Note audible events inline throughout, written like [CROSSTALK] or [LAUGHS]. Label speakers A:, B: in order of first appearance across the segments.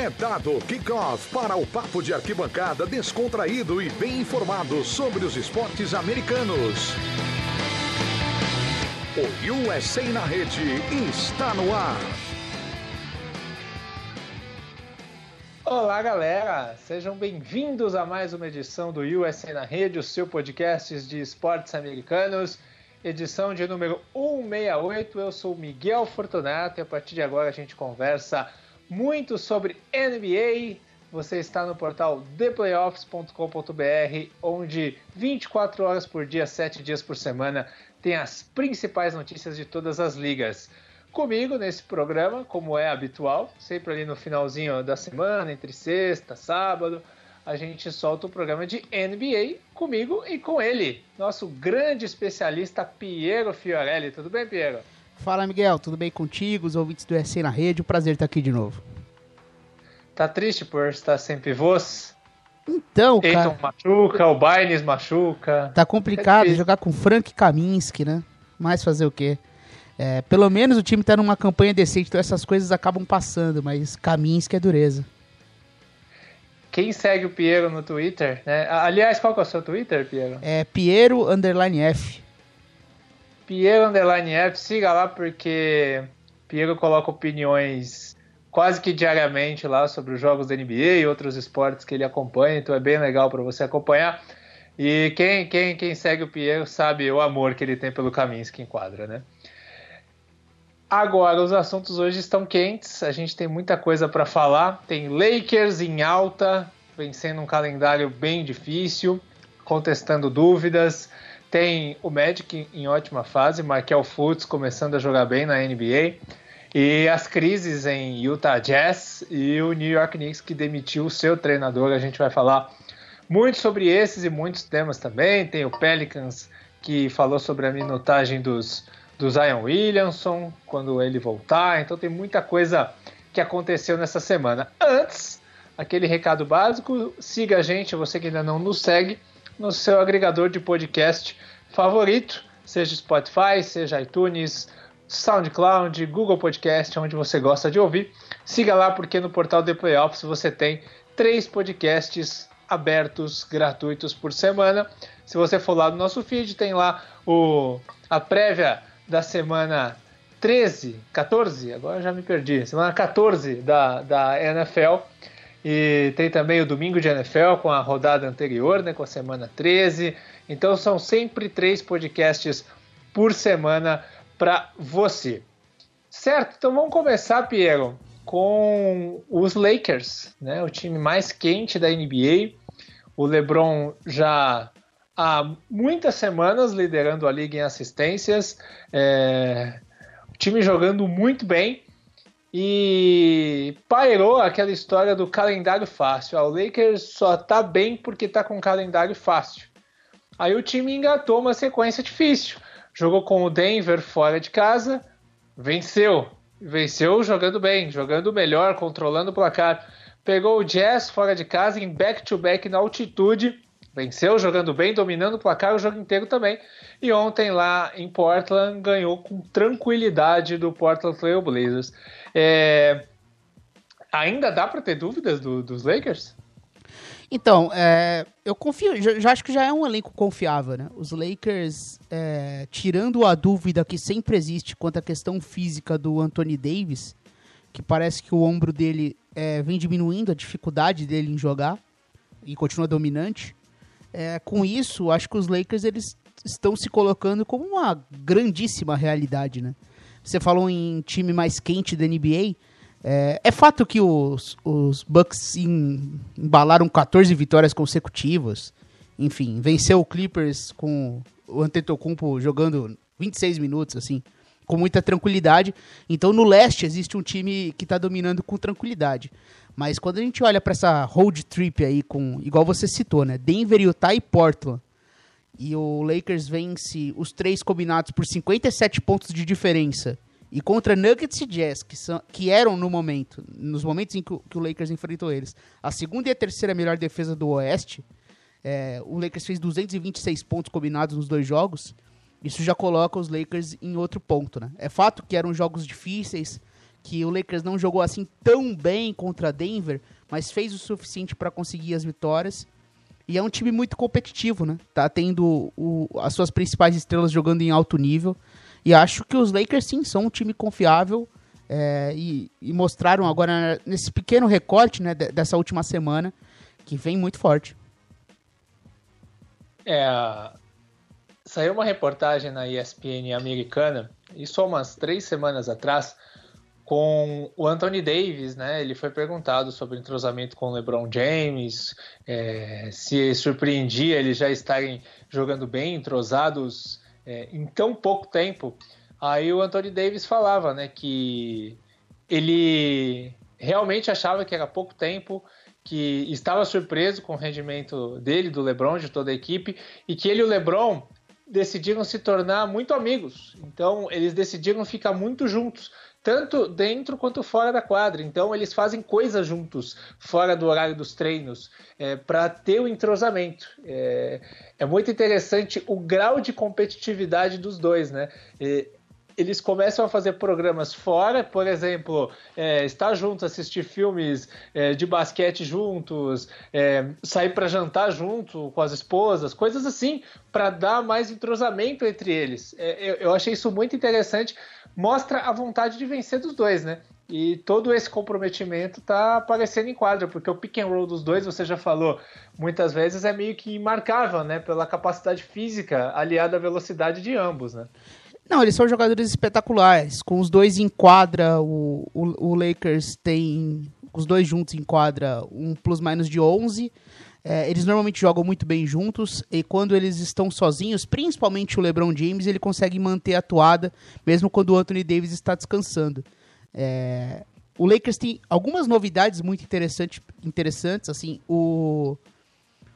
A: É dado kickoff para o papo de arquibancada descontraído e bem informado sobre os esportes americanos. O USA na rede está no ar.
B: Olá, galera! Sejam bem-vindos a mais uma edição do USA na Rede, o seu podcast de esportes americanos, edição de número 168. Eu sou Miguel Fortunato e a partir de agora a gente conversa muito sobre NBA. Você está no portal theplayoffs.com.br, onde 24 horas por dia, 7 dias por semana, tem as principais notícias de todas as ligas. Comigo nesse programa, como é habitual, sempre ali no finalzinho da semana, entre sexta, sábado, a gente solta o programa de NBA comigo e com ele, nosso grande especialista Piero Fiorelli. Tudo bem, Piero?
C: Fala, Miguel. Tudo bem contigo? Os ouvintes do SC na rede. Um prazer estar aqui de novo.
B: Tá triste por estar sem pivôs?
C: Então,
B: Eiton
C: cara...
B: machuca, o Baines machuca.
C: Tá complicado é jogar com Frank Kaminsky, né? Mas fazer o quê? É, pelo menos o time tá numa campanha decente, então essas coisas acabam passando, mas Kaminsky é dureza.
B: Quem segue o Piero no Twitter, né? Aliás, qual que é o seu Twitter, Piero?
C: É Piero Underline F.
B: Piero Underline F, siga lá porque Piero coloca opiniões quase que diariamente lá sobre os jogos da NBA e outros esportes que ele acompanha, então é bem legal para você acompanhar. E quem, quem, quem segue o Piero sabe o amor que ele tem pelo Kaminsky em quadra, né? Agora, os assuntos hoje estão quentes, a gente tem muita coisa para falar. Tem Lakers em alta, vencendo um calendário bem difícil, contestando dúvidas. Tem o Magic em ótima fase, Markel Fultz começando a jogar bem na NBA. E as crises em Utah Jazz e o New York Knicks que demitiu o seu treinador. A gente vai falar muito sobre esses e muitos temas também. Tem o Pelicans que falou sobre a minutagem dos, do Zion Williamson quando ele voltar. Então tem muita coisa que aconteceu nessa semana. Antes, aquele recado básico: siga a gente, você que ainda não nos segue no seu agregador de podcast favorito, seja Spotify, seja iTunes, SoundCloud, Google Podcast, onde você gosta de ouvir. Siga lá porque no portal The Playoffs você tem três podcasts abertos, gratuitos por semana. Se você for lá no nosso feed, tem lá o, a prévia da semana 13, 14, agora já me perdi, semana 14 da, da NFL e tem também o domingo de NFL com a rodada anterior, né, com a semana 13. Então são sempre três podcasts por semana para você. Certo? Então vamos começar, Piero, com os Lakers, né, o time mais quente da NBA. O LeBron já há muitas semanas liderando a liga em assistências. É, o time jogando muito bem. E pairou aquela história do calendário fácil. Ah, o Lakers só tá bem porque tá com calendário fácil. Aí o time engatou uma sequência difícil. Jogou com o Denver fora de casa, venceu. Venceu jogando bem, jogando melhor, controlando o placar. Pegou o Jazz fora de casa em back-to-back -back na altitude, venceu jogando bem, dominando o placar o jogo inteiro também. E ontem lá em Portland ganhou com tranquilidade do Portland Trail Blazers. É... Ainda dá para ter dúvidas do, dos Lakers?
C: Então, é, eu confio, já, já, acho que já é um elenco confiável, né? Os Lakers, é, tirando a dúvida que sempre existe quanto à questão física do Anthony Davis, que parece que o ombro dele é, vem diminuindo a dificuldade dele em jogar e continua dominante. É, com isso, acho que os Lakers eles estão se colocando como uma grandíssima realidade, né? Você falou em time mais quente da NBA. É, é fato que os, os Bucks em, embalaram 14 vitórias consecutivas. Enfim, venceu o Clippers com o Antetokounmpo jogando 26 minutos, assim, com muita tranquilidade. Então, no leste existe um time que está dominando com tranquilidade. Mas quando a gente olha para essa road trip aí, com igual você citou, né? Denver, Utah e Portland. E o Lakers vence os três combinados por 57 pontos de diferença e contra Nuggets e Jazz, que, são, que eram no momento, nos momentos em que o, que o Lakers enfrentou eles, a segunda e a terceira melhor defesa do Oeste, é, o Lakers fez 226 pontos combinados nos dois jogos. Isso já coloca os Lakers em outro ponto, né? É fato que eram jogos difíceis, que o Lakers não jogou assim tão bem contra Denver, mas fez o suficiente para conseguir as vitórias. E é um time muito competitivo, né? Tá tendo o, as suas principais estrelas jogando em alto nível. E acho que os Lakers, sim, são um time confiável. É, e, e, mostraram agora nesse pequeno recorte né, dessa última semana que vem muito forte.
B: É, saiu uma reportagem na ESPN americana, isso há umas três semanas atrás, com o Anthony Davis, né? Ele foi perguntado sobre o entrosamento com o LeBron James, é, se surpreendia eles já estarem jogando bem, entrosados é, em tão pouco tempo. Aí o Anthony Davis falava, né, que ele realmente achava que era pouco tempo, que estava surpreso com o rendimento dele, do LeBron, de toda a equipe, e que ele e o LeBron decidiram se tornar muito amigos. Então, eles decidiram ficar muito juntos tanto dentro quanto fora da quadra. Então eles fazem coisas juntos fora do horário dos treinos é, para ter o entrosamento. É, é, muito interessante o grau de competitividade dos dois, né? Eles começam a fazer programas fora, por exemplo, é, estar juntos, assistir filmes é, de basquete juntos, é, sair para jantar junto com as esposas, coisas assim, para dar mais entrosamento entre eles. É, eu, eu achei isso muito interessante mostra a vontade de vencer dos dois, né? E todo esse comprometimento tá aparecendo em quadra, porque o pick and roll dos dois, você já falou muitas vezes, é meio que imarcável, né? Pela capacidade física aliada à velocidade de ambos, né?
C: Não, eles são jogadores espetaculares. Com os dois em quadra, o, o, o Lakers tem, os dois juntos em quadra, um plus-minus de 11. É, eles normalmente jogam muito bem juntos e quando eles estão sozinhos, principalmente o LeBron James, ele consegue manter a toada, mesmo quando o Anthony Davis está descansando. É, o Lakers tem algumas novidades muito interessantes, interessantes assim, o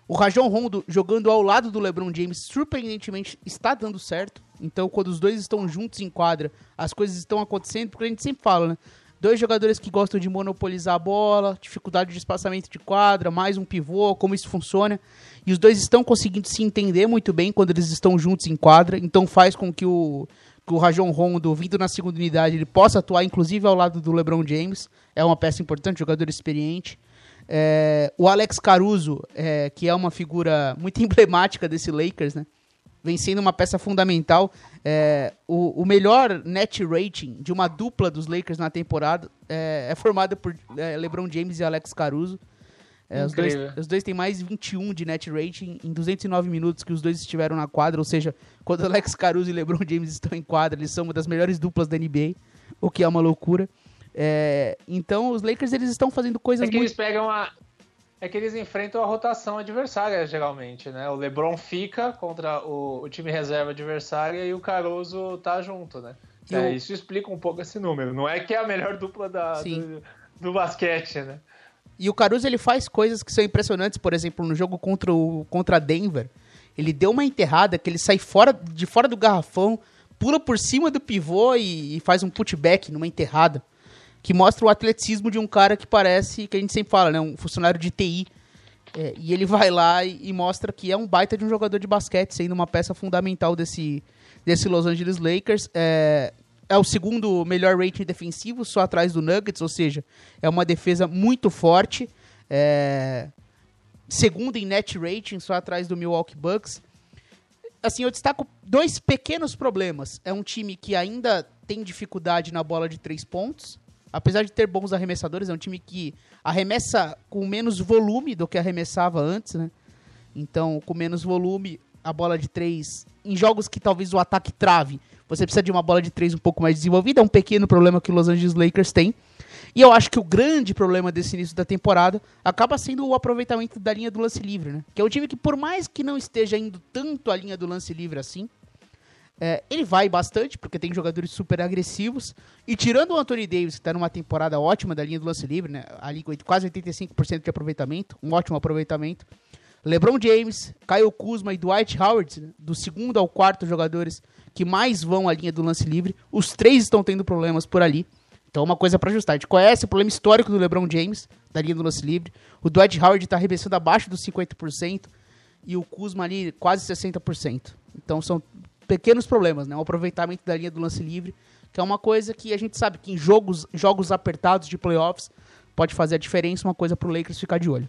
C: o Rajon Rondo jogando ao lado do LeBron James, surpreendentemente, está dando certo. Então, quando os dois estão juntos em quadra, as coisas estão acontecendo, porque a gente sempre fala, né? Dois jogadores que gostam de monopolizar a bola, dificuldade de espaçamento de quadra, mais um pivô, como isso funciona. E os dois estão conseguindo se entender muito bem quando eles estão juntos em quadra, então faz com que o, que o Rajon Rondo, vindo na segunda unidade, ele possa atuar inclusive ao lado do LeBron James. É uma peça importante, jogador experiente. É, o Alex Caruso, é, que é uma figura muito [LAUGHS] emblemática desse Lakers, né? vem sendo uma peça fundamental. É, o, o, melhor net rating de uma dupla dos Lakers na temporada é, é formada por é, LeBron James e Alex Caruso. É, os, dois, os dois têm mais 21 de net rating em 209 minutos que os dois estiveram na quadra, ou seja, quando Alex Caruso e LeBron James estão em quadra, eles são uma das melhores duplas da NBA, o que é uma loucura. É, então os Lakers eles estão fazendo coisas
B: é que muito... eles pegam a é que eles enfrentam a rotação adversária, geralmente, né? O LeBron fica contra o, o time reserva adversária e o Caruso tá junto, né? É, o... Isso explica um pouco esse número. Não é que é a melhor dupla da, do, do, basquete, né?
C: E o Caruso ele faz coisas que são impressionantes, por exemplo, no jogo contra o contra Denver, ele deu uma enterrada que ele sai fora de fora do garrafão, pula por cima do pivô e, e faz um putback numa enterrada que mostra o atleticismo de um cara que parece, que a gente sempre fala, né, um funcionário de TI. É, e ele vai lá e, e, mostra que é um baita de um jogador de basquete, sendo uma peça fundamental desse, desse Los Angeles Lakers. É, é o segundo melhor rating defensivo, só atrás do Nuggets, ou seja, é uma defesa muito forte. É, segundo em net rating, só atrás do Milwaukee Bucks. Assim, eu destaco dois pequenos problemas. É um time que ainda tem dificuldade na bola de três pontos apesar de ter bons arremessadores, é um time que arremessa com menos volume do que arremessava antes, né? Então, com menos volume, a bola de três, em jogos que talvez o ataque trave, você precisa de uma bola de três um pouco mais desenvolvida, é um pequeno problema que o Los Angeles Lakers tem. E eu acho que o grande problema desse início da temporada acaba sendo o aproveitamento da linha do lance livre, né? Que é um time que, por mais que não esteja indo tanto a linha do lance livre assim, é, ele vai bastante, porque tem jogadores super agressivos. E tirando o Anthony Davis, que está numa temporada ótima da linha do lance livre, né? Ali com quase 85% de aproveitamento, um ótimo aproveitamento. LeBron James, Kyle Kuzma e Dwight Howard, né? do segundo ao quarto jogadores que mais vão à linha do lance livre. Os três estão tendo problemas por ali. Então, uma coisa para ajustar. A gente conhece o problema histórico do LeBron James, da linha do lance livre. O Dwight Howard está arremessando abaixo dos 50% e o Kuzma ali quase 60%. Então, são pequenos problemas, né? Um aproveitamento da linha do lance livre que é uma coisa que a gente sabe que em jogos, jogos apertados de playoffs pode fazer a diferença, uma coisa pro Lakers ficar de olho.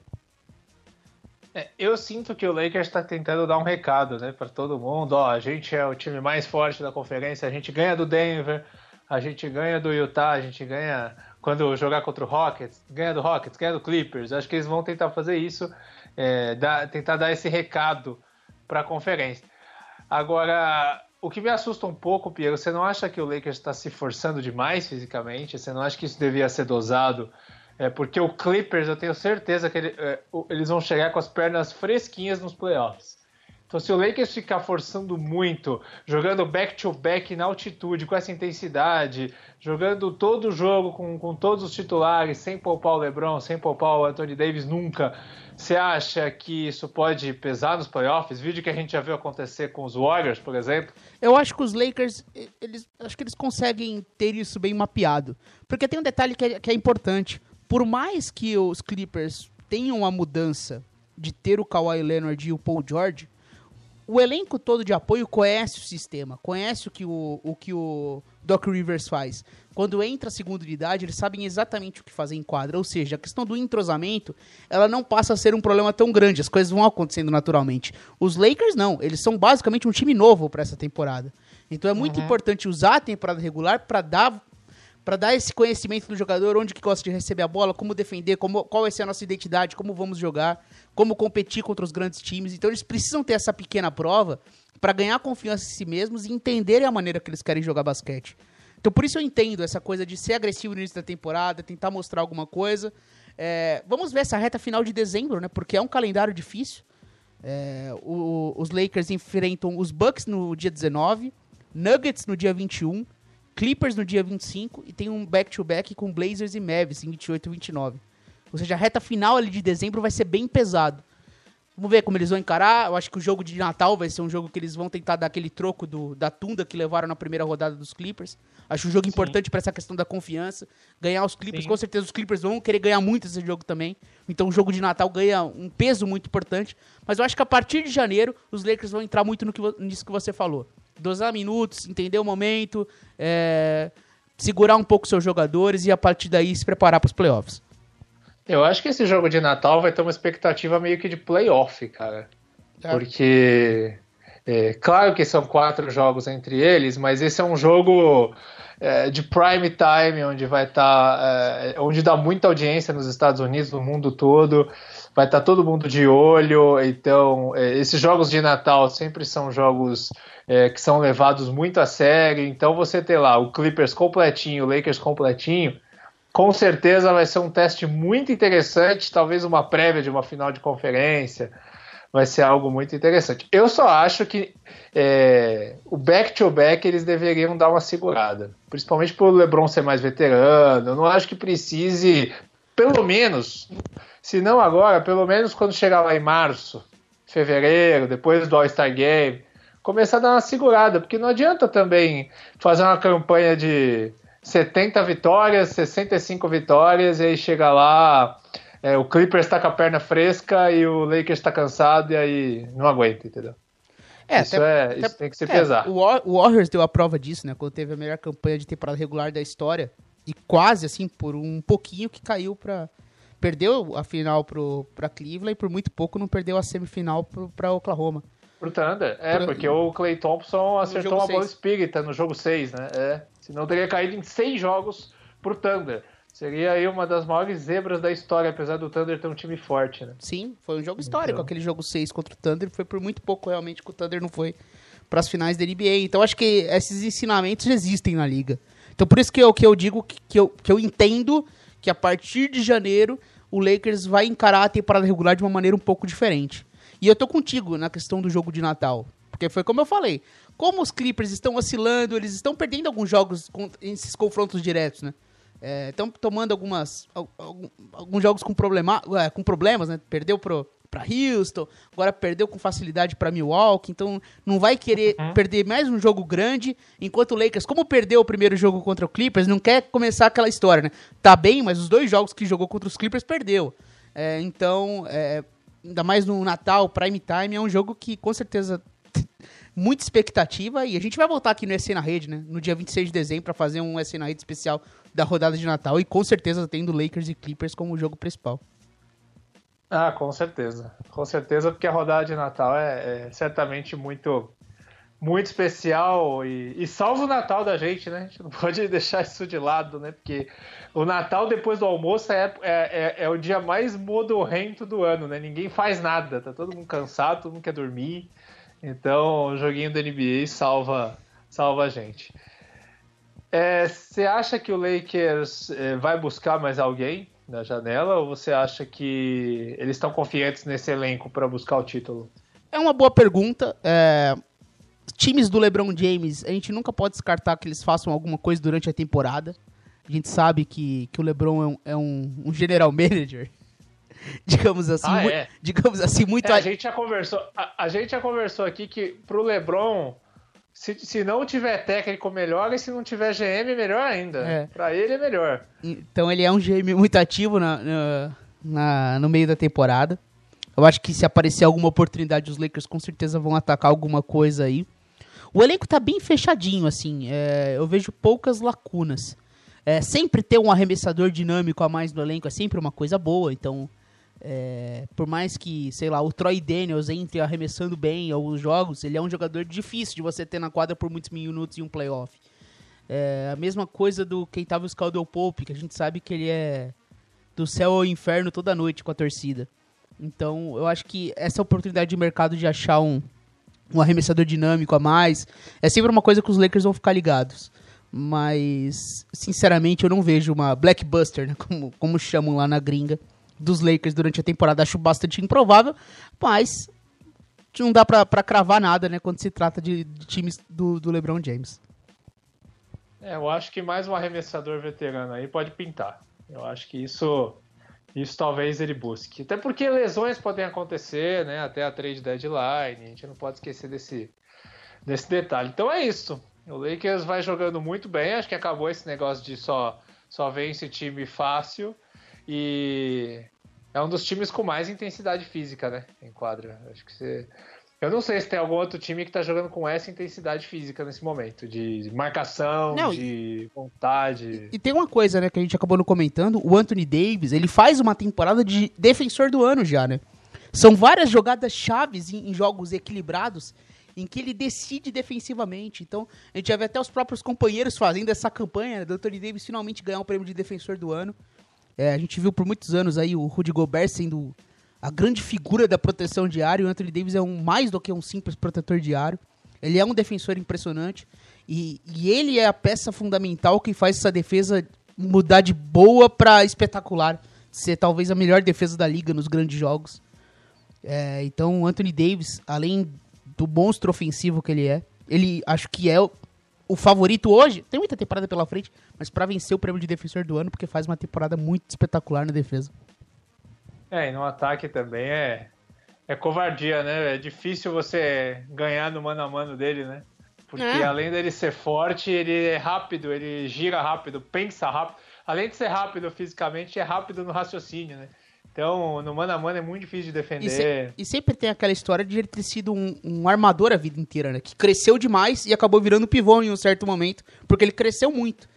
B: É, eu sinto que o Lakers está tentando dar um recado, né, para todo mundo. Ó, a gente é o time mais forte da conferência, a gente ganha do Denver, a gente ganha do Utah, a gente ganha quando jogar contra o Rockets, ganha do Rockets, ganha do Clippers. Acho que eles vão tentar fazer isso, é, dar, tentar dar esse recado para a conferência. Agora, o que me assusta um pouco, Pierre, você não acha que o Lakers está se forçando demais fisicamente? Você não acha que isso devia ser dosado? É porque o Clippers, eu tenho certeza que ele, é, eles vão chegar com as pernas fresquinhas nos playoffs. Então, se o Lakers ficar forçando muito, jogando back-to-back -back na altitude, com essa intensidade, jogando todo o jogo com, com todos os titulares, sem poupar o LeBron, sem poupar o Anthony Davis nunca, você acha que isso pode pesar nos playoffs? Vídeo que a gente já viu acontecer com os Warriors, por exemplo?
C: Eu acho que os Lakers, eles, acho que eles conseguem ter isso bem mapeado. Porque tem um detalhe que é, que é importante por mais que os Clippers tenham uma mudança de ter o Kawhi Leonard e o Paul George, o elenco todo de apoio conhece o sistema, conhece o que o, o, que o Doc Rivers faz. Quando entra a segunda unidade, eles sabem exatamente o que fazer em quadra. Ou seja, a questão do entrosamento, ela não passa a ser um problema tão grande. As coisas vão acontecendo naturalmente. Os Lakers não, eles são basicamente um time novo para essa temporada. Então é muito uhum. importante usar a temporada regular para dar para dar esse conhecimento do jogador, onde que gosta de receber a bola, como defender, como, qual vai ser a nossa identidade, como vamos jogar, como competir contra os grandes times. Então eles precisam ter essa pequena prova para ganhar confiança em si mesmos e entenderem a maneira que eles querem jogar basquete. Então por isso eu entendo essa coisa de ser agressivo no início da temporada, tentar mostrar alguma coisa. É, vamos ver essa reta final de dezembro, né? Porque é um calendário difícil. É, o, os Lakers enfrentam os Bucks no dia 19, Nuggets no dia 21, Clippers no dia 25 e tem um back-to-back -back com Blazers e Mavis em 28 e 29. Ou seja, a reta final ali de dezembro vai ser bem pesado. Vamos ver como eles vão encarar. Eu acho que o jogo de Natal vai ser um jogo que eles vão tentar dar aquele troco do, da tunda que levaram na primeira rodada dos Clippers. Acho um jogo Sim. importante para essa questão da confiança. Ganhar os Clippers, Sim. com certeza os Clippers vão querer ganhar muito esse jogo também. Então o jogo de Natal ganha um peso muito importante. Mas eu acho que a partir de janeiro, os Lakers vão entrar muito no que, nisso que você falou dosar minutos, entender o momento, é, segurar um pouco seus jogadores e a partir daí se preparar para os playoffs.
B: Eu acho que esse jogo de Natal vai ter uma expectativa meio que de playoff, cara. É. Porque, é, claro que são quatro jogos entre eles, mas esse é um jogo é, de prime time, onde vai estar, tá, é, onde dá muita audiência nos Estados Unidos, no mundo todo vai estar tá todo mundo de olho. Então, é, esses jogos de Natal sempre são jogos é, que são levados muito a sério. Então, você ter lá o Clippers completinho, o Lakers completinho, com certeza vai ser um teste muito interessante. Talvez uma prévia de uma final de conferência. Vai ser algo muito interessante. Eu só acho que é, o back-to-back -back eles deveriam dar uma segurada. Principalmente por LeBron ser mais veterano. Eu não acho que precise, pelo menos, se não agora, pelo menos quando chegar lá em março, fevereiro, depois do All-Star Game, começar a dar uma segurada, porque não adianta também fazer uma campanha de 70 vitórias, 65 vitórias, e aí chega lá, é, o Clippers está com a perna fresca e o Lakers está cansado e aí não aguenta, entendeu? É, isso, até, é, até, isso tem que se é, pesar.
C: O Warriors deu a prova disso, né? Quando teve a melhor campanha de temporada regular da história. E quase, assim, por um pouquinho que caiu para perdeu a final pro, pra Cleveland e por muito pouco não perdeu a semifinal pro, pra Oklahoma.
B: Pro Thunder, é, Pro... porque o Clay Thompson acertou uma bola espírita no jogo 6, né? É, senão teria caído em 6 jogos pro Thunder. Seria aí uma das maiores zebras da história, apesar do Thunder ter um time forte, né?
C: Sim, foi um jogo histórico então... aquele jogo 6 contra o Thunder. Foi por muito pouco realmente que o Thunder não foi para as finais da NBA. Então acho que esses ensinamentos existem na liga. Então por isso que eu, que eu digo que, que, eu, que eu entendo que a partir de janeiro o Lakers vai encarar a temporada regular de uma maneira um pouco diferente. E eu tô contigo na questão do jogo de Natal. Porque foi como eu falei. Como os Clippers estão oscilando, eles estão perdendo alguns jogos com esses confrontos diretos, né? Estão é, tomando algumas alguns jogos com, problema, é, com problemas, né? Perdeu pro, para Houston, agora perdeu com facilidade para Milwaukee, então não vai querer uhum. perder mais um jogo grande, enquanto o Lakers, como perdeu o primeiro jogo contra o Clippers, não quer começar aquela história, né? Tá bem, mas os dois jogos que jogou contra os Clippers perdeu. É, então, é, ainda mais no Natal, Prime Time, é um jogo que com certeza [LAUGHS] muita expectativa e a gente vai voltar aqui no SC na Rede, né? No dia 26 de dezembro para fazer um SC na Rede especial da rodada de Natal e com certeza tendo Lakers e Clippers como jogo principal.
B: Ah, com certeza. Com certeza, porque a rodada de Natal é, é certamente muito muito especial e, e salva o Natal da gente, né? A gente não pode [LAUGHS] deixar isso de lado, né? Porque o Natal depois do almoço é, é, é, é o dia mais modorrento do ano, né? Ninguém faz nada, tá todo mundo cansado, todo mundo quer dormir. Então, o joguinho da NBA salva, salva a gente. É, você é, acha que o Lakers é, vai buscar mais alguém na janela ou você acha que eles estão confiantes nesse elenco para buscar o título?
C: É uma boa pergunta. É, times do LeBron James, a gente nunca pode descartar que eles façam alguma coisa durante a temporada. A gente sabe que, que o LeBron é um, é um, um general manager [LAUGHS] digamos assim, ah, é. digamos assim, muito. É,
B: a gente já conversou, a, a, gente já conversou aqui que pro LeBron, se, se não tiver técnico melhor e se não tiver GM melhor ainda. É. Para ele é melhor.
C: Então ele é um GM muito ativo na, na, na, no meio da temporada. Eu acho que se aparecer alguma oportunidade, os Lakers com certeza vão atacar alguma coisa aí. O elenco tá bem fechadinho, assim. É, eu vejo poucas lacunas. É, sempre ter um arremessador dinâmico a mais no elenco é sempre uma coisa boa, então é, por mais que, sei lá, o Troy Daniels entre arremessando bem alguns jogos, ele é um jogador difícil de você ter na quadra por muitos minutos em um playoff. É, a mesma coisa do Keitavius Caldwell Pope, que a gente sabe que ele é do céu ao inferno toda noite com a torcida. Então, eu acho que essa oportunidade de mercado de achar um, um arremessador dinâmico a mais é sempre uma coisa que os Lakers vão ficar ligados. Mas, sinceramente, eu não vejo uma blackbuster, né, [LAUGHS] como, como chamam lá na gringa, dos Lakers durante a temporada acho bastante improvável, mas não dá pra cravar nada, né, quando se trata de, de times do, do LeBron James.
B: É, eu acho que mais um arremessador veterano aí pode pintar. Eu acho que isso, isso talvez ele busque. Até porque lesões podem acontecer, né, até a trade deadline, a gente não pode esquecer desse, desse detalhe. Então é isso. O Lakers vai jogando muito bem, acho que acabou esse negócio de só, só vence time fácil. E é um dos times com mais intensidade física, né? Em quadra. Acho que você. Eu não sei se tem algum outro time que tá jogando com essa intensidade física nesse momento, de marcação, não, de vontade.
C: E, e tem uma coisa, né, que a gente acabou não comentando, o Anthony Davis, ele faz uma temporada de defensor do ano já, né? São várias jogadas chaves em, em jogos equilibrados em que ele decide defensivamente. Então, a gente já vê até os próprios companheiros fazendo essa campanha né, do Anthony Davis finalmente ganhar o prêmio de defensor do ano. É, a gente viu por muitos anos aí o Rudy Gobert sendo a grande figura da proteção diária. O Anthony Davis é um mais do que um simples protetor diário. Ele é um defensor impressionante. E, e ele é a peça fundamental que faz essa defesa mudar de boa para espetacular. Ser talvez a melhor defesa da liga nos grandes jogos. É, então, o Anthony Davis, além do monstro ofensivo que ele é, ele acho que é o favorito hoje. Tem muita temporada pela frente, mas para vencer o prêmio de defensor do ano, porque faz uma temporada muito espetacular na defesa.
B: É, e no ataque também é, é covardia, né? É difícil você ganhar no mano a mano dele, né? Porque é. além dele ser forte, ele é rápido, ele gira rápido, pensa rápido. Além de ser rápido fisicamente, é rápido no raciocínio, né? Então, no mano a mano é muito difícil de defender. E, se,
C: e sempre tem aquela história de ele ter sido um, um, armador a vida inteira, né? Que cresceu demais e acabou virando pivô em um certo momento, porque ele cresceu muito.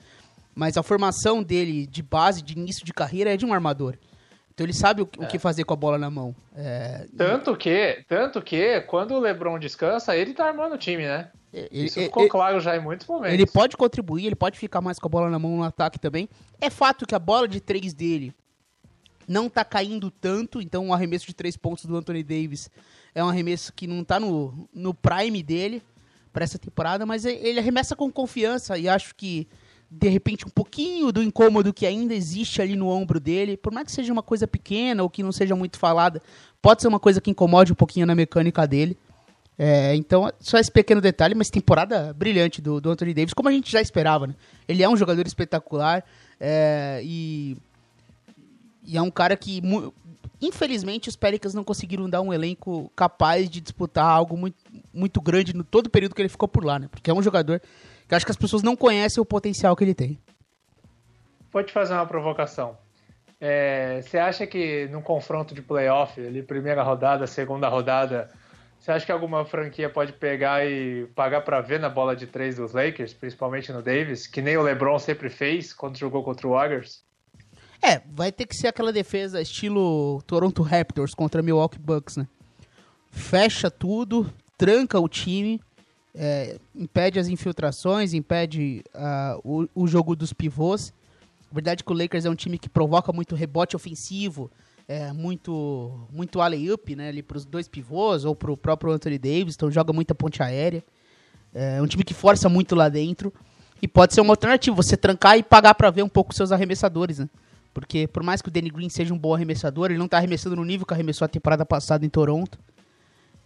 C: Mas a formação dele de base, de início de carreira, é de um armador. Então ele sabe o, é. o que fazer com a bola na mão. É...
B: Tanto que, tanto que, quando o LeBron descansa, ele tá armando o time, né? Ele, Isso ficou ele, claro já em muitos momentos.
C: Ele pode contribuir, ele pode ficar mais com a bola na mão no ataque também. É fato que a bola de três dele não tá caindo tanto, então o arremesso de três pontos do Anthony Davis é um arremesso que não tá no, no prime dele para essa temporada, mas ele arremessa com confiança e acho que de repente um pouquinho do incômodo que ainda existe ali no ombro dele, por mais que seja uma coisa pequena ou que não seja muito falada, pode ser uma coisa que incomode um pouquinho na mecânica dele. É, então, só esse pequeno detalhe, mas temporada brilhante do, do Anthony Davis, como a gente já esperava, né? Ele é um jogador espetacular é, e e é um cara que, infelizmente, os Pelicans não conseguiram dar um elenco capaz de disputar algo muito, muito grande no todo o período que ele ficou por lá, né? Porque é um jogador que acho que as pessoas não conhecem o potencial que ele tem.
B: Te fazer uma provocação. É, você acha que num confronto de playoff, ali, primeira rodada, segunda rodada, Você acha que alguma franquia pode pegar e pagar para ver na bola de três dos Lakers, principalmente no Davis, que nem o LeBron sempre fez quando jogou contra o Warriors?
C: É, vai ter que ser aquela defesa estilo Toronto Raptors contra Milwaukee Bucks, né? Fecha tudo, tranca o time, é, impede as infiltrações, impede uh, o, o, jogo dos pivôs. A verdade é que o Lakers é um time que provoca muito rebote ofensivo, é, muito muito alley-up, né, ali para os dois pivôs ou para o próprio Anthony Davis, então joga muita ponte aérea. É um time que força muito lá dentro e pode ser uma alternativa, você trancar e pagar para ver um pouco seus arremessadores, né? Porque por mais que o Danny Green seja um bom arremessador, ele não está arremessando no nível que arremessou a temporada passada em Toronto.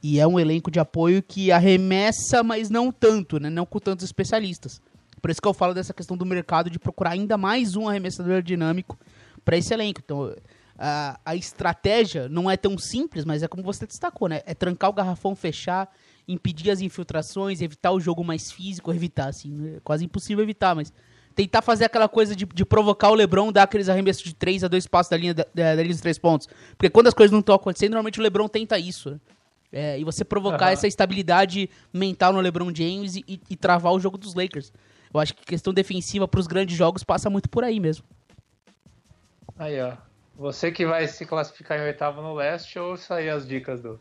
C: E é um elenco de apoio que arremessa, mas não tanto, né? Não com tantos especialistas. Por isso que eu falo dessa questão do mercado de procurar ainda mais um arremessador dinâmico para esse elenco. Então, a, a estratégia não é tão simples, mas é como você destacou, né? É trancar o garrafão, fechar, impedir as infiltrações, evitar o jogo mais físico, evitar, assim, é quase impossível evitar, mas tentar fazer aquela coisa de, de provocar o LeBron, dar aqueles arremessos de três a dois passos da linha, da, da, linha dos três pontos. Porque quando as coisas não estão acontecendo, normalmente o LeBron tenta isso, né? É, e você provocar uhum. essa estabilidade mental no LeBron James e, e, travar o jogo dos Lakers. Eu acho que questão defensiva para os grandes jogos passa muito por aí mesmo.
B: Aí, ó. Você que vai se classificar em oitavo no leste, ouça aí as dicas do,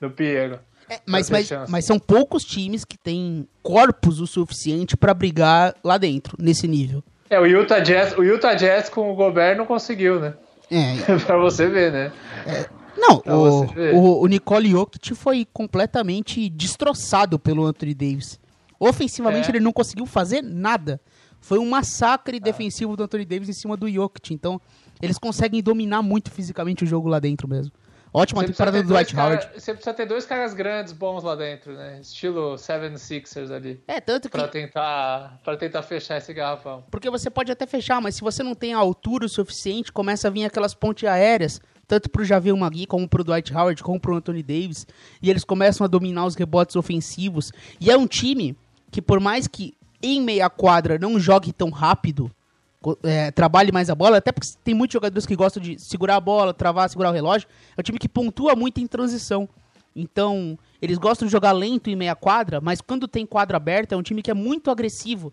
B: do Piero.
C: É, mas, mas, mas, são poucos times que têm corpos o suficiente para brigar lá dentro, nesse nível.
B: É, o Utah Jazz, o Utah Jazz com o Gobert não conseguiu, né? É. [LAUGHS] pra você ver, né?
C: É, não, o, o, o Nicole Jokic foi completamente destroçado pelo Anthony Davis. Ofensivamente, é. ele não conseguiu fazer nada. Foi um massacre ah. defensivo do Anthony Davis em cima do Jokic. Então, eles conseguem dominar muito fisicamente o jogo lá dentro mesmo. Ótima você temporada do Dwight
B: cara,
C: Howard.
B: Você precisa ter dois caras grandes bons lá dentro, né? Estilo Seven Sixers ali.
C: É, tanto que...
B: Pra tentar, pra tentar fechar esse garrafão.
C: Porque você pode até fechar, mas se você não tem a altura o suficiente, começa a vir aquelas pontes aéreas tanto para o Javier Magui, como para o Dwight Howard, como para o Anthony Davis, e eles começam a dominar os rebotes ofensivos. E é um time que, por mais que em meia quadra não jogue tão rápido, é, trabalhe mais a bola, até porque tem muitos jogadores que gostam de segurar a bola, travar, segurar o relógio, é um time que pontua muito em transição. Então, eles gostam de jogar lento em meia quadra, mas quando tem quadra aberta, é um time que é muito agressivo.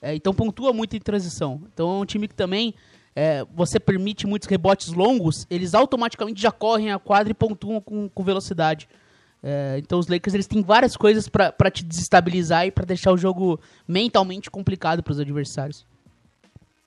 C: É, então, pontua muito em transição. Então, é um time que também é, você permite muitos rebotes longos, eles automaticamente já correm a quadra e pontuam com, com velocidade. É, então os Lakers eles têm várias coisas para te desestabilizar e para deixar o jogo mentalmente complicado para os adversários.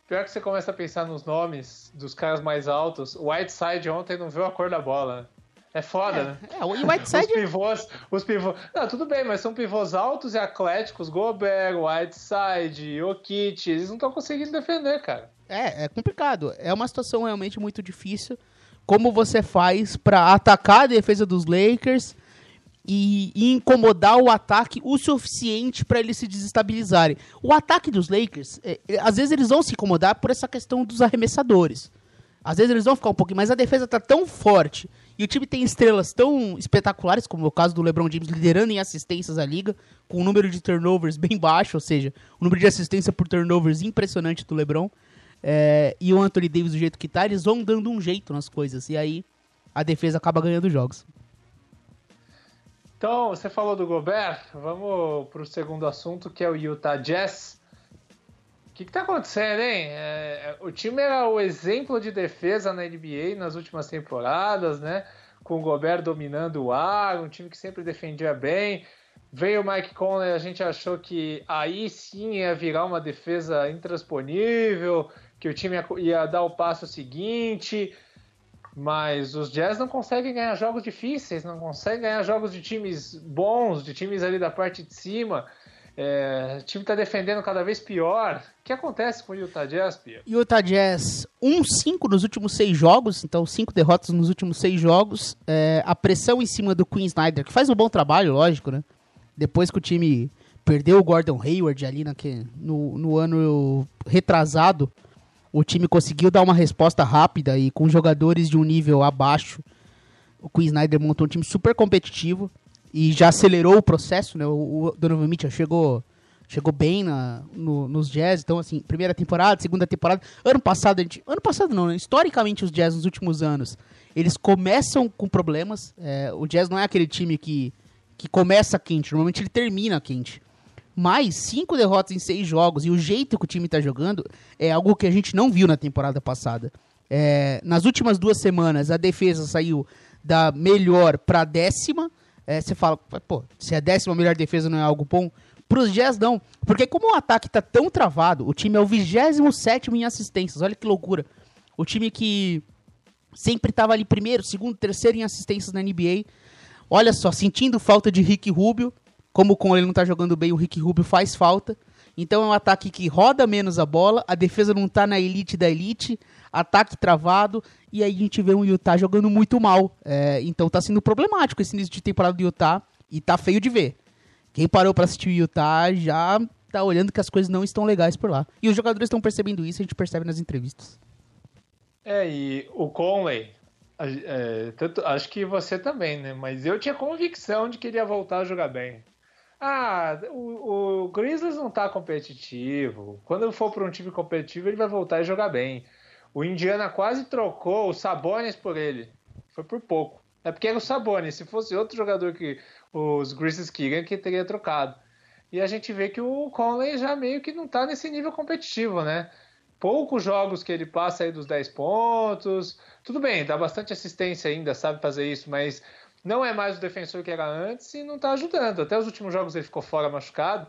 B: Pior que você começa a pensar nos nomes dos caras mais altos. O Whiteside ontem não viu a cor da bola. É foda, é, né?
C: É, o Whiteside...
B: os pivôs, os pivôs... Não, tudo bem, mas são pivôs altos e atléticos. Gobert, Whiteside, Jokic, eles não estão conseguindo defender, cara.
C: É, é complicado. É uma situação realmente muito difícil. Como você faz para atacar a defesa dos Lakers e, e, incomodar o ataque o suficiente para eles se desestabilizarem? O ataque dos Lakers, é, é, às vezes eles vão se incomodar por essa questão dos arremessadores. Às vezes eles vão ficar um pouquinho, mas a defesa tá tão forte e o time tem estrelas tão espetaculares, como o caso do LeBron James liderando em assistências a liga, com um número de turnovers bem baixo, ou seja, o um número de assistência por turnovers impressionante do LeBron é, e o Anthony Davis do jeito que tá, eles vão dando um jeito nas coisas. E aí a defesa acaba ganhando jogos.
B: Então, você falou do Gobert, vamos para o segundo assunto, que é o Utah Jazz. O que, está acontecendo, hein? É, o time era o exemplo de defesa na NBA nas últimas temporadas, né? Com o Gobert dominando o ar, um time que sempre defendia bem. Veio o Mike Conley, a gente achou que aí sim ia virar uma defesa intransponível, que o time ia, ia dar o passo seguinte, mas os Jazz não conseguem ganhar jogos difíceis, não conseguem ganhar jogos de times bons, de times ali da parte de cima. É, o time está defendendo cada vez pior. O que acontece com o Utah Jazz, Pia?
C: Utah Jazz 1-5 nos últimos seis jogos, então cinco derrotas nos últimos seis jogos. É, a pressão em cima do Queen Snyder, que faz um bom trabalho, lógico, né? Depois que o time perdeu o Gordon Hayward ali no, no ano retrasado, o time conseguiu dar uma resposta rápida e com jogadores de um nível abaixo. O Queen Snyder montou um time super competitivo e já acelerou o processo, né? O, Donovan Mitchell chegou, chegou bem na, no, nos Jazz. Então, assim, primeira temporada, segunda temporada. Ano passado, a gente, ano passado não, né? Historicamente, os Jazz nos últimos anos, eles começam com problemas. É, o Jazz não é aquele time que, que começa quente, normalmente ele termina quente. Mas cinco derrotas em seis jogos e o jeito que o time está jogando é algo que a gente não viu na temporada passada. É, nas últimas duas semanas, a defesa saiu da melhor para décima. É, você fala, pô, se a décima melhor defesa não é algo bom, para os Jazz não. Porque como o ataque está tão travado, o time é o 27 em assistências. Olha que loucura. O time que sempre estava ali primeiro, segundo, terceiro em assistências na NBA. Olha só, sentindo falta de Rick Rubio. Como com ele não está jogando bem, o Rick Rubio faz falta. Então é um ataque que roda menos a bola, a defesa não está na elite da elite, ataque travado, e aí a gente vê um Utah jogando muito mal. É, então está sendo problemático esse início de temporada do Utah, e tá feio de ver. Quem parou para assistir o Utah já tá olhando que as coisas não estão legais por lá. E os jogadores estão percebendo isso, a gente percebe nas entrevistas.
B: É, e o Conley, é, tanto, acho que você também, né? Mas eu tinha convicção de que ele ia voltar a jogar bem. Ah, o, o Grizzlies não tá competitivo. Quando for para um time competitivo, ele vai voltar a jogar bem. O Indiana quase trocou o Sabonis por ele. Foi por pouco. É porque era o Sabonis. Se fosse outro jogador que os Grizzlies queriam, que teria trocado. E a gente vê que o Conley já meio que não tá nesse nível competitivo, né? poucos jogos que ele passa aí dos 10 pontos. Tudo bem, dá bastante assistência ainda, sabe fazer isso, mas não é mais o defensor que era antes e não está ajudando. Até os últimos jogos ele ficou fora machucado.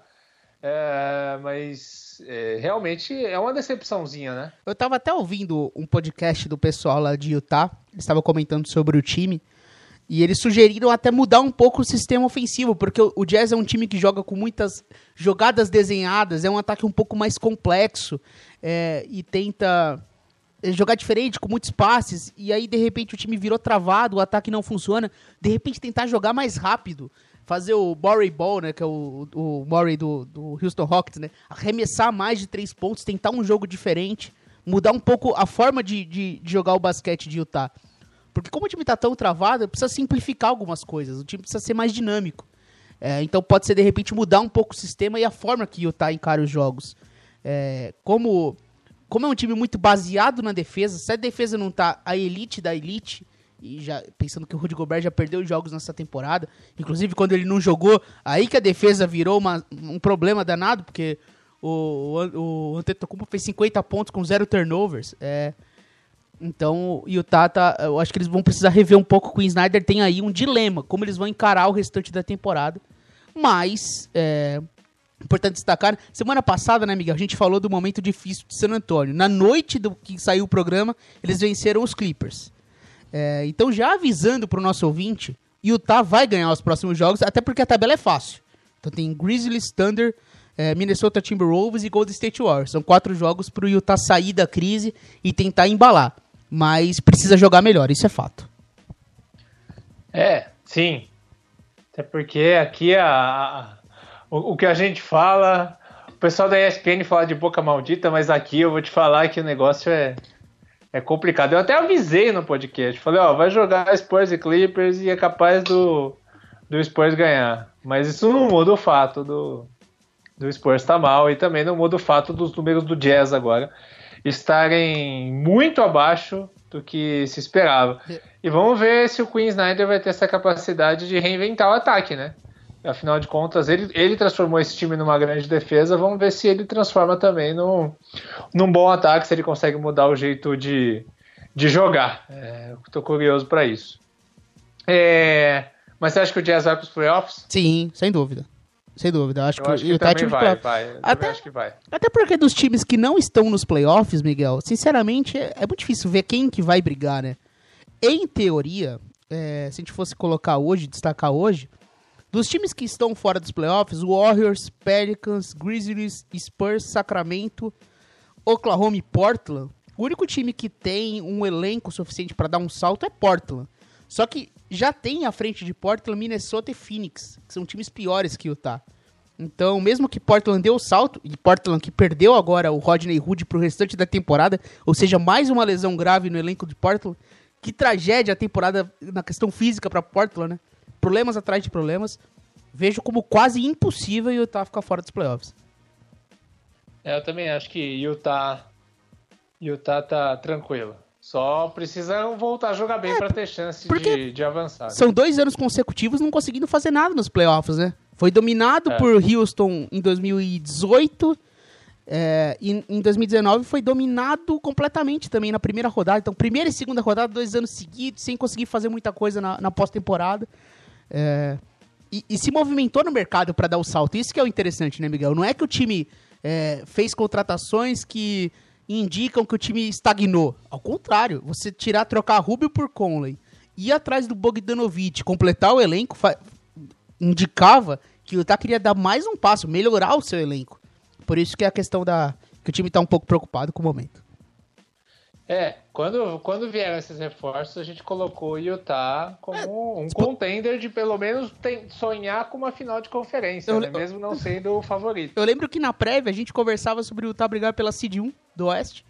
B: É, mas é, realmente é uma decepçãozinha, né?
C: Eu estava até ouvindo um podcast do pessoal lá de Utah, eles estavam comentando sobre o time. E eles sugeriram até mudar um pouco o sistema ofensivo, porque o, Jazz é um time que joga com muitas jogadas desenhadas, é um ataque um pouco mais complexo é, e tenta jogar diferente, com muitos passes, e aí de repente o time virou travado, o ataque não funciona, de repente tentar jogar mais rápido, fazer o Murray Ball, né, que é o, o Murray do, do Houston Rockets, né, arremessar mais de três pontos, tentar um jogo diferente, mudar um pouco a forma de, de, de jogar o basquete de Utah. Porque como o time está tão travado, precisa simplificar algumas coisas. O time precisa ser mais dinâmico. É, então pode ser, de repente, mudar um pouco o sistema e a forma que Utah encara os jogos. É, como, como é um time muito baseado na defesa, se a defesa não está a elite da elite, e já pensando que o Rudy Gobert já perdeu jogos nessa temporada, inclusive quando ele não jogou, aí que a defesa virou uma, um problema danado, porque o, o, o Antetokounmpo fez 50 pontos com zero turnovers. É, então, o Utah tá, eu acho que eles vão precisar rever um pouco. O Snyder tem aí um dilema, como eles vão encarar o restante da temporada. Mas, é importante destacar, semana passada, né, Miguel, a gente falou do momento difícil de San Antonio. Na noite do que saiu o programa, eles venceram os Clippers. É, então, já avisando para o nosso ouvinte, Utah vai ganhar os próximos jogos, até porque a tabela é fácil. Então tem Grizzlies, Thunder, é, Minnesota Timberwolves e Golden State Warriors. São quatro jogos para o Utah sair da crise e tentar embalar mas precisa jogar melhor, isso é fato.
B: É, sim. Até porque aqui a, a o, o, que a gente fala, o pessoal da ESPN fala de boca maldita, mas aqui eu vou te falar que o negócio é, é complicado. Eu até avisei no podcast, falei, ó, vai jogar Spurs e Clippers e é capaz do, do Spurs ganhar. Mas isso não muda o fato do, do Spurs estar tá mal e também não muda o fato dos números do Jazz agora estarem muito abaixo do que se esperava. E vamos ver se o Queen Snyder vai ter essa capacidade de reinventar o ataque, né? Afinal de contas, ele, ele transformou esse time numa grande defesa. Vamos ver se ele transforma também num, num bom ataque, se ele consegue mudar o jeito de, de jogar. Estou é, curioso para isso. É, mas você acha que o Jazz vai para os playoffs?
C: Sim, sem dúvida. Sem dúvida. Acho
B: eu
C: que,
B: acho que vai, vai.
C: Até,
B: acho que vai.
C: Até porque dos times que não estão nos playoffs, Miguel, sinceramente, é, é muito difícil ver quem que vai brigar, né? Em teoria, é, se a gente fosse colocar hoje, destacar hoje, dos times que estão fora dos playoffs, Warriors, Pelicans, Grizzlies, Spurs, Sacramento, Oklahoma e Portland, o único time que tem um elenco suficiente para dar um salto é Portland. Só que já tem à frente de Portland, Minnesota e Phoenix, que são times piores que o Utah. Então, mesmo que Portland deu o salto, e Portland que perdeu agora o Rodney Hood pro restante da temporada, ou seja, mais uma lesão grave no elenco de Portland, que tragédia a temporada na questão física para Portland, né? Problemas atrás de problemas. Vejo como quase impossível o Utah ficar fora dos playoffs.
B: É, eu também acho que Utah, Utah tá tranquilo. Só precisa voltar a jogar bem é, para ter chance de, de, avançar.
C: São dois anos consecutivos não conseguindo fazer nada nos playoffs, né? Foi dominado é. por Houston em 2018. É, e em 2019 foi dominado completamente também na primeira rodada. Então, primeira e segunda rodada, dois anos seguidos, sem conseguir fazer muita coisa na, na pós-temporada. É, e, e, se movimentou no mercado para dar o salto. Isso que é o interessante, né, Miguel? Não é que o time é, fez contratações que indicam que o time estagnou. Ao contrário, você tirar, trocar Rubio por Conley, ir atrás do Bogdanovic, completar o elenco, indicava que o Utah queria dar mais um passo, melhorar o seu elenco. Por isso que é a questão da que o time está um pouco preocupado com o momento.
B: É, quando, quando vieram esses reforços, a gente colocou o Utah como é, um contender de pelo menos tem, sonhar com uma final de conferência, né? mesmo não sendo o favorito.
C: Eu lembro que na prévia a gente conversava sobre o Utah brigar pela Seed 1 do Oeste.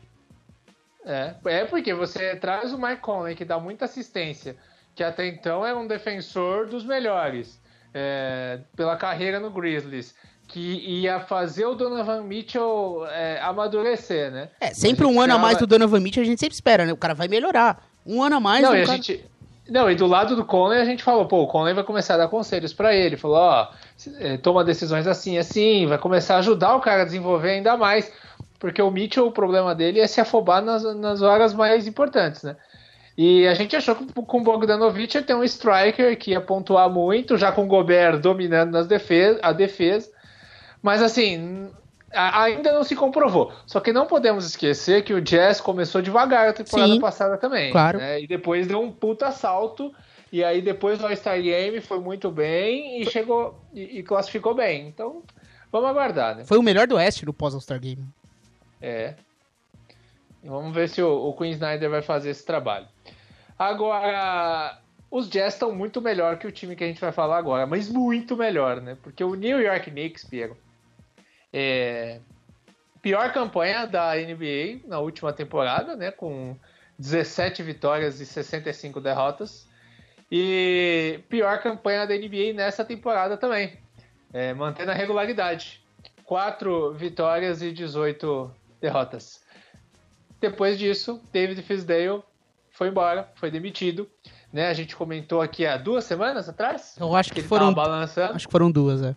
B: É, é porque você traz o Mike Conley, que dá muita assistência, que até então era um defensor dos melhores é, pela carreira no Grizzlies que ia fazer o Donovan Mitchell é, amadurecer, né?
C: É, sempre um ano a mais do Donovan Mitchell a gente sempre espera, né? O cara vai melhorar. Um ano a mais...
B: Não,
C: e
B: a cara... gente... Não, e do lado do Conley a gente falou, pô, o Conley vai começar a dar conselhos para ele. Falou, ó, é, toma decisões assim, assim, vai começar a ajudar o cara a desenvolver ainda mais. Porque o Mitchell, o problema dele é se afobar nas, nas horas mais importantes, né? E a gente achou que com o Bogdanovich ia ter um striker que ia pontuar muito, já com o Gobert dominando nas defesa, a defesa. Mas assim, ainda não se comprovou. Só que não podemos esquecer que o Jazz começou devagar a temporada Sim, passada também.
C: Claro.
B: Né? E depois deu um puta salto. E aí depois do All-Star Game foi muito bem e chegou e, e, classificou bem. Então, vamos aguardar, né?
C: Foi o melhor do Oeste no pós-All-Star Game.
B: É. Vamos ver se o, o Queen Snyder vai fazer esse trabalho. Agora, os Jazz estão muito melhor que o time que a gente vai falar agora, mas muito melhor, né? Porque o New York Knicks, Piero, é, pior campanha da NBA na última temporada, né? Com 17 vitórias e 65 derrotas. E pior campanha da NBA nessa temporada também, é, mantendo a regularidade. 4 vitórias e 18 derrotas. Depois disso, David Fisdale foi embora, foi demitido. Né? A gente comentou aqui há duas semanas atrás.
C: Eu acho que, que foram. Acho que foram duas, é.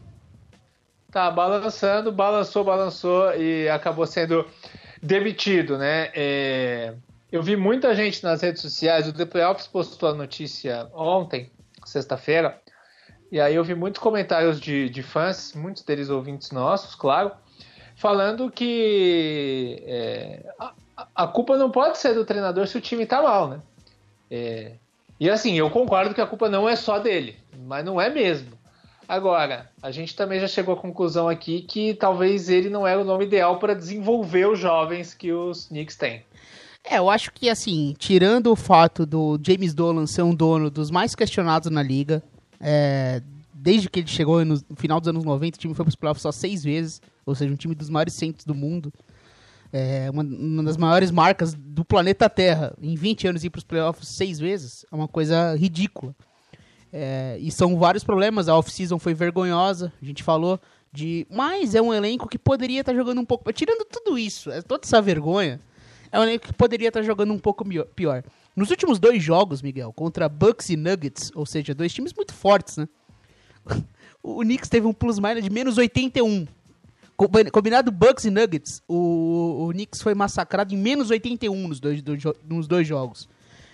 B: Tá balançando, balançou, balançou e acabou sendo demitido, né? É... Eu vi muita gente nas redes sociais, o The Playoffs postou a notícia ontem, sexta-feira, e aí eu vi muitos comentários de, de fãs, muitos deles ouvintes nossos, claro, falando que é, a, a, culpa não pode ser do treinador se o time tá mal, né? É, e assim, eu concordo que a culpa não é só dele, mas não é mesmo. Agora, a gente também já chegou à conclusão aqui que talvez ele não era o nome ideal para desenvolver os jovens que os Knicks têm.
C: É, eu acho que assim, tirando o fato do James Dolan ser um dono dos mais questionados na liga, é, desde que ele chegou no final dos anos 90, o time foi para os playoffs só seis vezes, ou seja, um time dos maiores centros do mundo. É uma, uma, das maiores marcas do planeta Terra. Em 20 anos ir para os playoffs seis vezes é uma coisa ridícula. É, e são vários problemas. A off-season foi vergonhosa, a gente falou. de Mas é um elenco que poderia estar tá jogando um pouco. Tirando tudo isso, é toda essa vergonha, é um elenco que poderia estar tá jogando um pouco pior. Nos últimos dois jogos, Miguel, contra Bucks e Nuggets, ou seja, dois times muito fortes, né? [LAUGHS] O Knicks teve um plus-minus de menos 81. Combinado Bucks e Nuggets, o, o Knicks foi massacrado em menos 81 nos dois, dois nos dois jogos.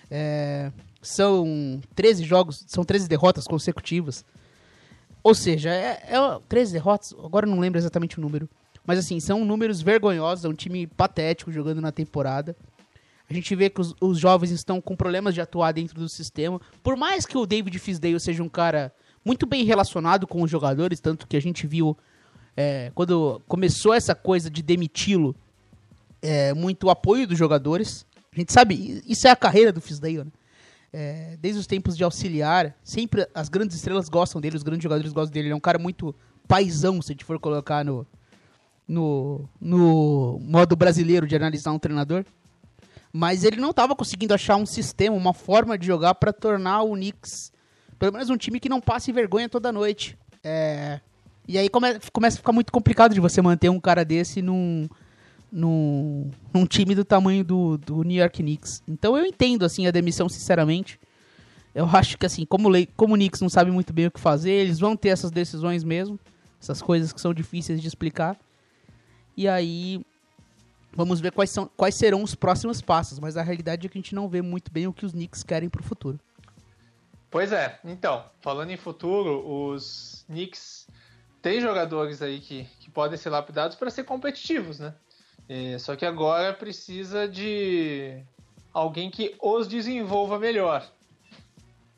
C: É, são 13 jogos, são 13 derrotas consecutivas. Ou seja, é, é 13 derrotas, agora não lembro exatamente o número. Mas assim, são números vergonhosos, é um time patético jogando na temporada. A gente vê que os, os, jovens estão com problemas de atuar dentro do sistema. Por mais que o David Fisdale seja um cara muito bem relacionado com os jogadores, tanto que a gente viu é, quando começou essa coisa de demiti-lo, é, muito apoio dos jogadores. A gente sabe, isso é a carreira do Fisdale, né? É, desde os tempos de auxiliar, sempre as grandes estrelas gostam dele, os grandes jogadores gostam dele. Ele é um cara muito paisão, se a gente for colocar no, no, no modo brasileiro de analisar um treinador. Mas ele não estava conseguindo achar um sistema, uma forma de jogar para tornar o Knicks, pelo menos um time que não passe vergonha toda noite. É, e aí come, começa a ficar muito complicado de você manter um cara desse num, num, num time do tamanho do, do New York Knicks. Então eu entendo assim a demissão, sinceramente. Eu acho que assim, como, como o Knicks não sabe muito bem o que fazer, eles vão ter essas decisões mesmo, essas coisas que são difíceis de explicar. E aí vamos ver quais, são, quais serão os próximos passos, mas a realidade é que a gente não vê muito bem o que os Knicks querem para o futuro.
B: Pois é, então, falando em futuro, os Knicks têm jogadores aí que, que podem ser lapidados para ser competitivos, né? É, só que agora precisa de alguém que os desenvolva melhor.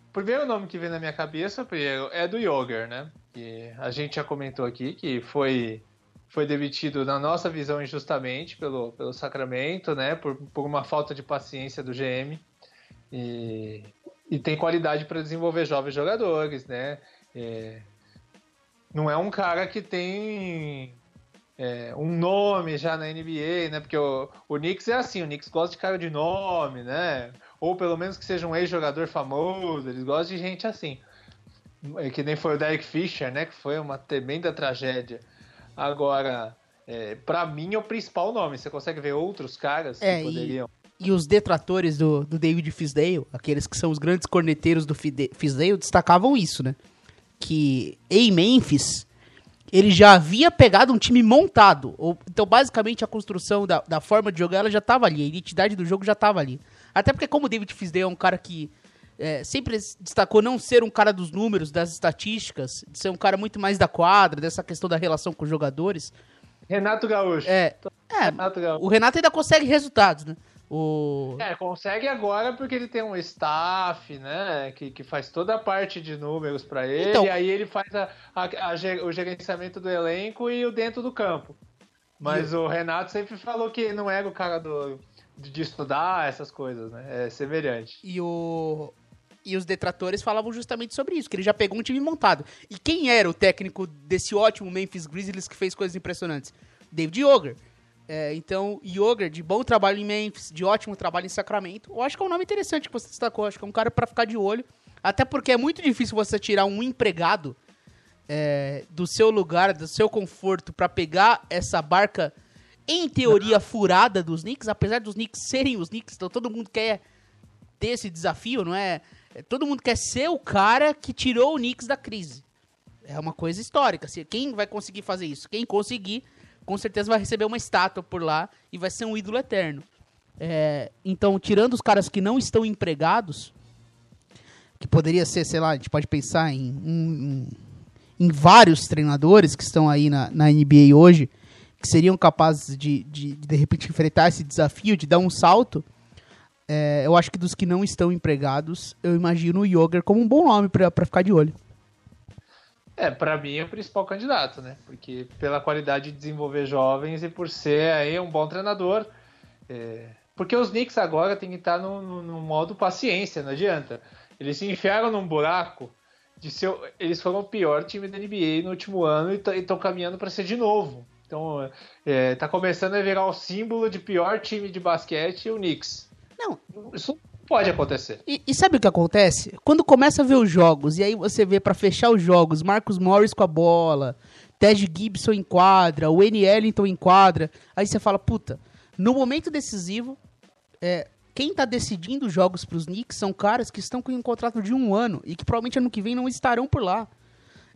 B: O primeiro nome que vem na minha cabeça primeiro, é do Yoger, né? Que a gente já comentou aqui que foi foi demitido na nossa visão injustamente pelo, pelo Sacramento, né? Por, por uma falta de paciência do GM. E, e tem qualidade para desenvolver jovens jogadores, né? É, não é um cara que tem é, um nome já na NBA, né? Porque o, o Knicks é assim, o Knicks gosta de cara de nome, né? Ou pelo menos que seja um ex-jogador famoso, eles gostam de gente assim. É, que nem foi o Derek Fisher, né? Que foi uma tremenda tragédia. Agora, é, para mim é o principal nome. Você consegue ver outros caras
C: é, que poderiam. E e os detratores do, do David Fisdale, aqueles que são os grandes corneteiros do Fisdale, destacavam isso, né? Que em Memphis, ele já havia pegado um time montado. Então, basicamente, a construção da, da forma de jogar ela já estava ali, a identidade do jogo já estava ali. Até porque, como o David Fisdale é um cara que é, sempre destacou não ser um cara dos números, das estatísticas, de ser um cara muito mais da quadra, dessa questão da relação com os jogadores.
B: Renato Gaúcho.
C: É, é Renato Gaúcho. o Renato ainda consegue resultados, né? O...
B: É, consegue agora porque ele tem um staff, né? Que, que faz toda a parte de números para ele. Então, e aí ele faz a, a, a, o gerenciamento do elenco e o dentro do campo. Mas o Renato sempre falou que não era o cara do, de estudar essas coisas, né? É semelhante.
C: E o. E os detratores falavam justamente sobre isso, que ele já pegou um time montado. E quem era o técnico desse ótimo Memphis Grizzlies que fez coisas impressionantes? David Ogre. É, então, Yoga, de bom trabalho em Memphis, de ótimo trabalho em Sacramento. Eu acho que é um nome interessante que você destacou. Acho que é um cara para ficar de olho. Até porque é muito difícil você tirar um empregado é, do seu lugar, do seu conforto, para pegar essa barca, em teoria, furada dos Knicks. Apesar dos Knicks serem os Knicks, então todo mundo quer ter esse desafio, não é? é todo mundo quer ser o cara que tirou o Knicks da crise. É uma coisa histórica. Quem vai conseguir fazer isso? Quem conseguir com certeza vai receber uma estátua por lá e vai ser um ídolo eterno. É, então, tirando os caras que não estão empregados, que poderia ser, sei lá, a gente pode pensar em, em, em vários treinadores que estão aí na, na NBA hoje, que seriam capazes de, de, de, de repente, enfrentar esse desafio, de dar um salto. É, eu acho que dos que não estão empregados, eu imagino o Yoger como um bom nome para ficar de olho.
B: É, para mim é o principal candidato, né? Porque pela qualidade de desenvolver jovens e por ser aí um bom treinador. É... Porque os Knicks agora tem que estar no, no, no, modo paciência, não adianta. Eles se enfiaram num buraco de ser. Eles foram o pior time da NBA no último ano e estão caminhando para ser de novo. Então, é, tá começando a virar o símbolo de pior time de basquete o Knicks.
C: Não.
B: Isso Pode acontecer.
C: E, e, sabe o que acontece? Quando começa a ver os jogos, e aí você vê para fechar os jogos, Marcos Morris com a bola, Ted Gibson em quadra, o N. Ellington em quadra, aí você fala, puta, no momento decisivo, é, quem tá decidindo os jogos pros Knicks são caras que estão com um contrato de um ano e que provavelmente ano que vem não estarão por lá.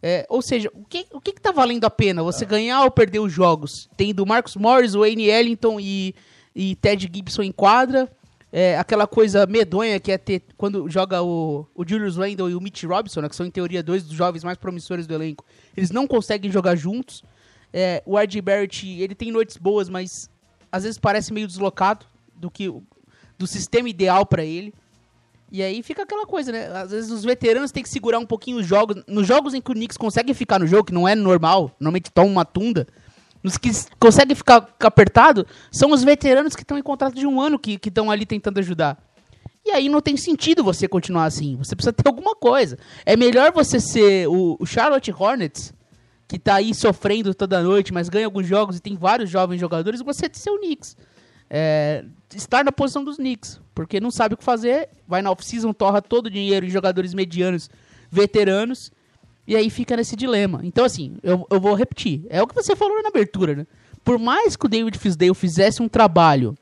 C: É, ou seja, o que, o que, que tá valendo a pena? Você ah. ganhar ou perder os jogos? Tendo Marcos Morris, N. Ellington e, e Ted Gibson em quadra, é, aquela coisa medonha que é ter quando joga o, o Julius Randle e o Mitch Robinson, né, que são em teoria dois dos jovens mais promissores do elenco, eles não conseguem jogar juntos. É, o R.J. Barrett, ele tem noites boas, mas às vezes parece meio deslocado do que do sistema ideal para ele. E aí fica aquela coisa, né? Às vezes os veteranos têm que segurar um pouquinho os jogos. Nos jogos em que o Knicks consegue ficar no jogo, que não é normal, normalmente toma uma tunda. Os que conseguem ficar apertado são os veteranos que estão em contrato de um ano que estão ali tentando ajudar. E aí não tem sentido você continuar assim. Você precisa ter alguma coisa. É melhor você ser o, o Charlotte Hornets, que está aí sofrendo toda noite, mas ganha alguns jogos e tem vários jovens jogadores, você ser o Knicks. É, estar na posição dos Knicks, porque não sabe o que fazer, vai na off-season, torra todo o dinheiro em jogadores medianos, veteranos, e aí fica nesse dilema. Então, assim, eu, eu vou repetir. É o que você falou na abertura, né? por mais que o David Fisdale fizesse um trabalho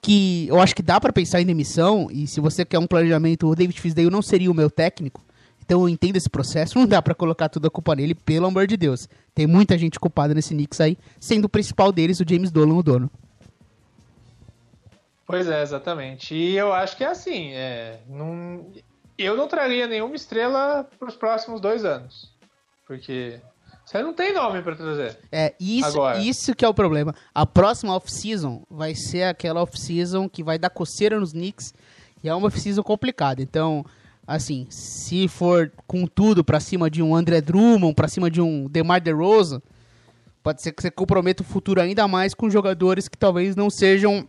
C: que eu acho que dá para pensar em demissão, e se você quer um planejamento, o David Fisdale não seria o meu técnico, então eu entendo esse processo, [LAUGHS] não dá para colocar toda a culpa nele, pelo amor de Deus. Tem muita gente culpada nesse Knicks aí, sendo o principal deles o James Dolan, o dono.
B: Pois é, exatamente. E eu acho que é assim, é, não, eu não traria nenhuma estrela para os próximos dois anos. Porque você não tem nome para trazer.
C: É, isso, Agora. isso que é o problema. A próxima off-season vai ser aquela off-season que vai dar coceira nos Knicks e é uma off-season complicada. Então, assim, se for com tudo para cima de um André Drummond, para cima de um DeMar DeRozan, pode ser que você comprometa o futuro ainda mais com jogadores que talvez não sejam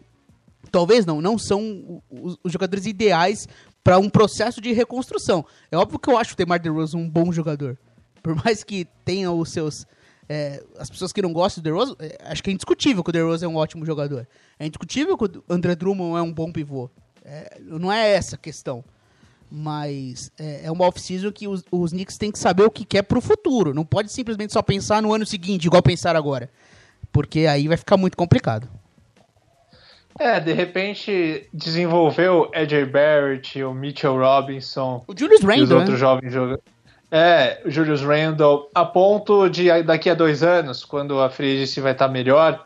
C: talvez não, não são os, os jogadores ideais para um processo de reconstrução. É óbvio que eu acho o DeMar DeRozan um bom jogador. Por mais que tenha os seus... É, as pessoas que não gostam do DeRozan, é, acho que é indiscutível que o DeRozan é um ótimo jogador. É indiscutível que o André Drummond é um bom pivô. É, não é essa a questão. Mas é, é uma off-season que os, os Knicks têm que saber o que quer pro futuro. Não pode simplesmente só pensar no ano seguinte, igual pensar agora. Porque aí vai ficar muito complicado.
B: É, de repente desenvolveu Edger Barrett, o Mitchell Robinson,
C: o Julius Randle,
B: os outros né? jovens jogadores. É, o Julius Randle, a ponto de daqui a dois anos, quando a free vai estar tá melhor,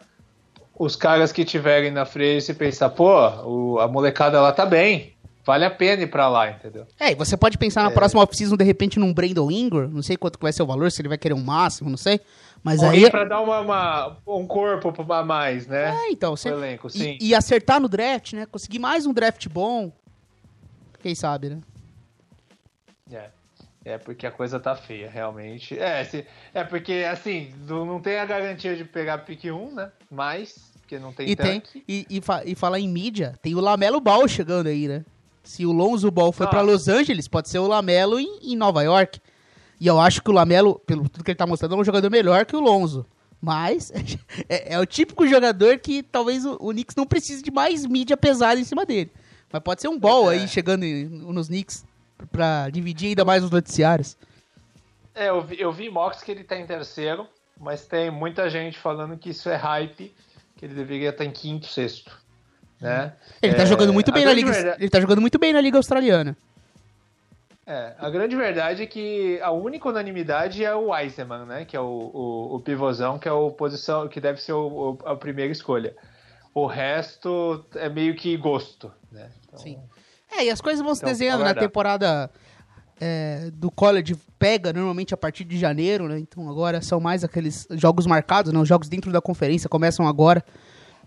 B: os caras que tiverem na free pensar, pô, o, a molecada lá tá bem, vale a pena ir pra lá, entendeu?
C: É, e você pode pensar na é. próxima off-season, de repente, num Brandon Ingram, não sei quanto vai ser o valor, se ele vai querer um máximo, não sei. Mas aí.
B: Pra dar uma, uma, um corpo a mais, né?
C: É, então. Você... Elenco, sim. E, e, acertar no draft, né? Conseguir mais um draft bom. Quem sabe, né?
B: É. É porque a coisa tá feia, realmente. É, se, é porque, assim, não tem a garantia de pegar pick 1, né? Mas, porque não tem
C: e tanque. Tem, e, e, fa e falar em mídia, tem o Lamelo Ball chegando aí, né? Se o Lonzo Ball foi para Los Angeles, pode ser o Lamelo em, em Nova York. E eu acho que o Lamelo, pelo tudo que ele tá mostrando, é um jogador melhor que o Lonzo. Mas [LAUGHS] é, é o típico jogador que talvez o, o, Knicks não precise de mais mídia pesada em cima dele. Mas pode ser um ball é. aí chegando nos Knicks pra dividir ainda mais os noticiários.
B: É, eu vi, eu vi Mox que ele tá em terceiro, mas tem muita gente falando que isso é hype, que ele deveria estar em quinto, sexto. Né?
C: Ele tá é, jogando muito bem na liga. Verdade... Ele tá jogando muito bem na liga australiana.
B: É, a grande verdade é que a única unanimidade é o Wiseman, né? Que é o, o, o pivôzão, que é o posição, que deve ser o, o, a primeira escolha. O resto é meio que gosto, né?
C: Então, Sim. É, e as coisas vão se então, desenhando na temporada é, do college pega normalmente a partir de janeiro, né? Então agora são mais aqueles jogos marcados, né? Os jogos dentro da conferência começam agora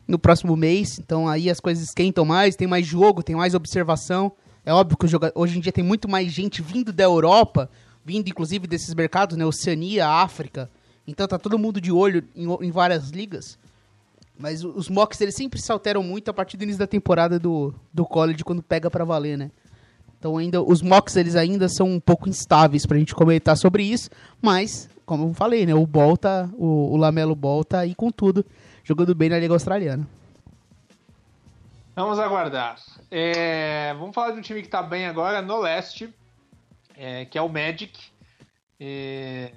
C: no próximo mês. Então aí as coisas esquentam mais, tem mais jogo, tem mais observação. É óbvio que hoje em dia tem muito mais gente vindo da Europa, vindo inclusive desses mercados, né? Oceania, África. Então tá todo mundo de olho em, em várias ligas. Mas os mocks eles sempre se alteram muito a partir do início da temporada do, do college, quando pega para valer, né? Então ainda os mocks eles ainda são um pouco instáveis pra gente comentar sobre isso, mas como eu falei, né, o Ball tá, o, o Lamelo Ball tá aí com tudo, jogando bem na liga australiana.
B: Vamos aguardar. É, vamos falar de um time que está bem agora no leste, é, que é o Magic. É,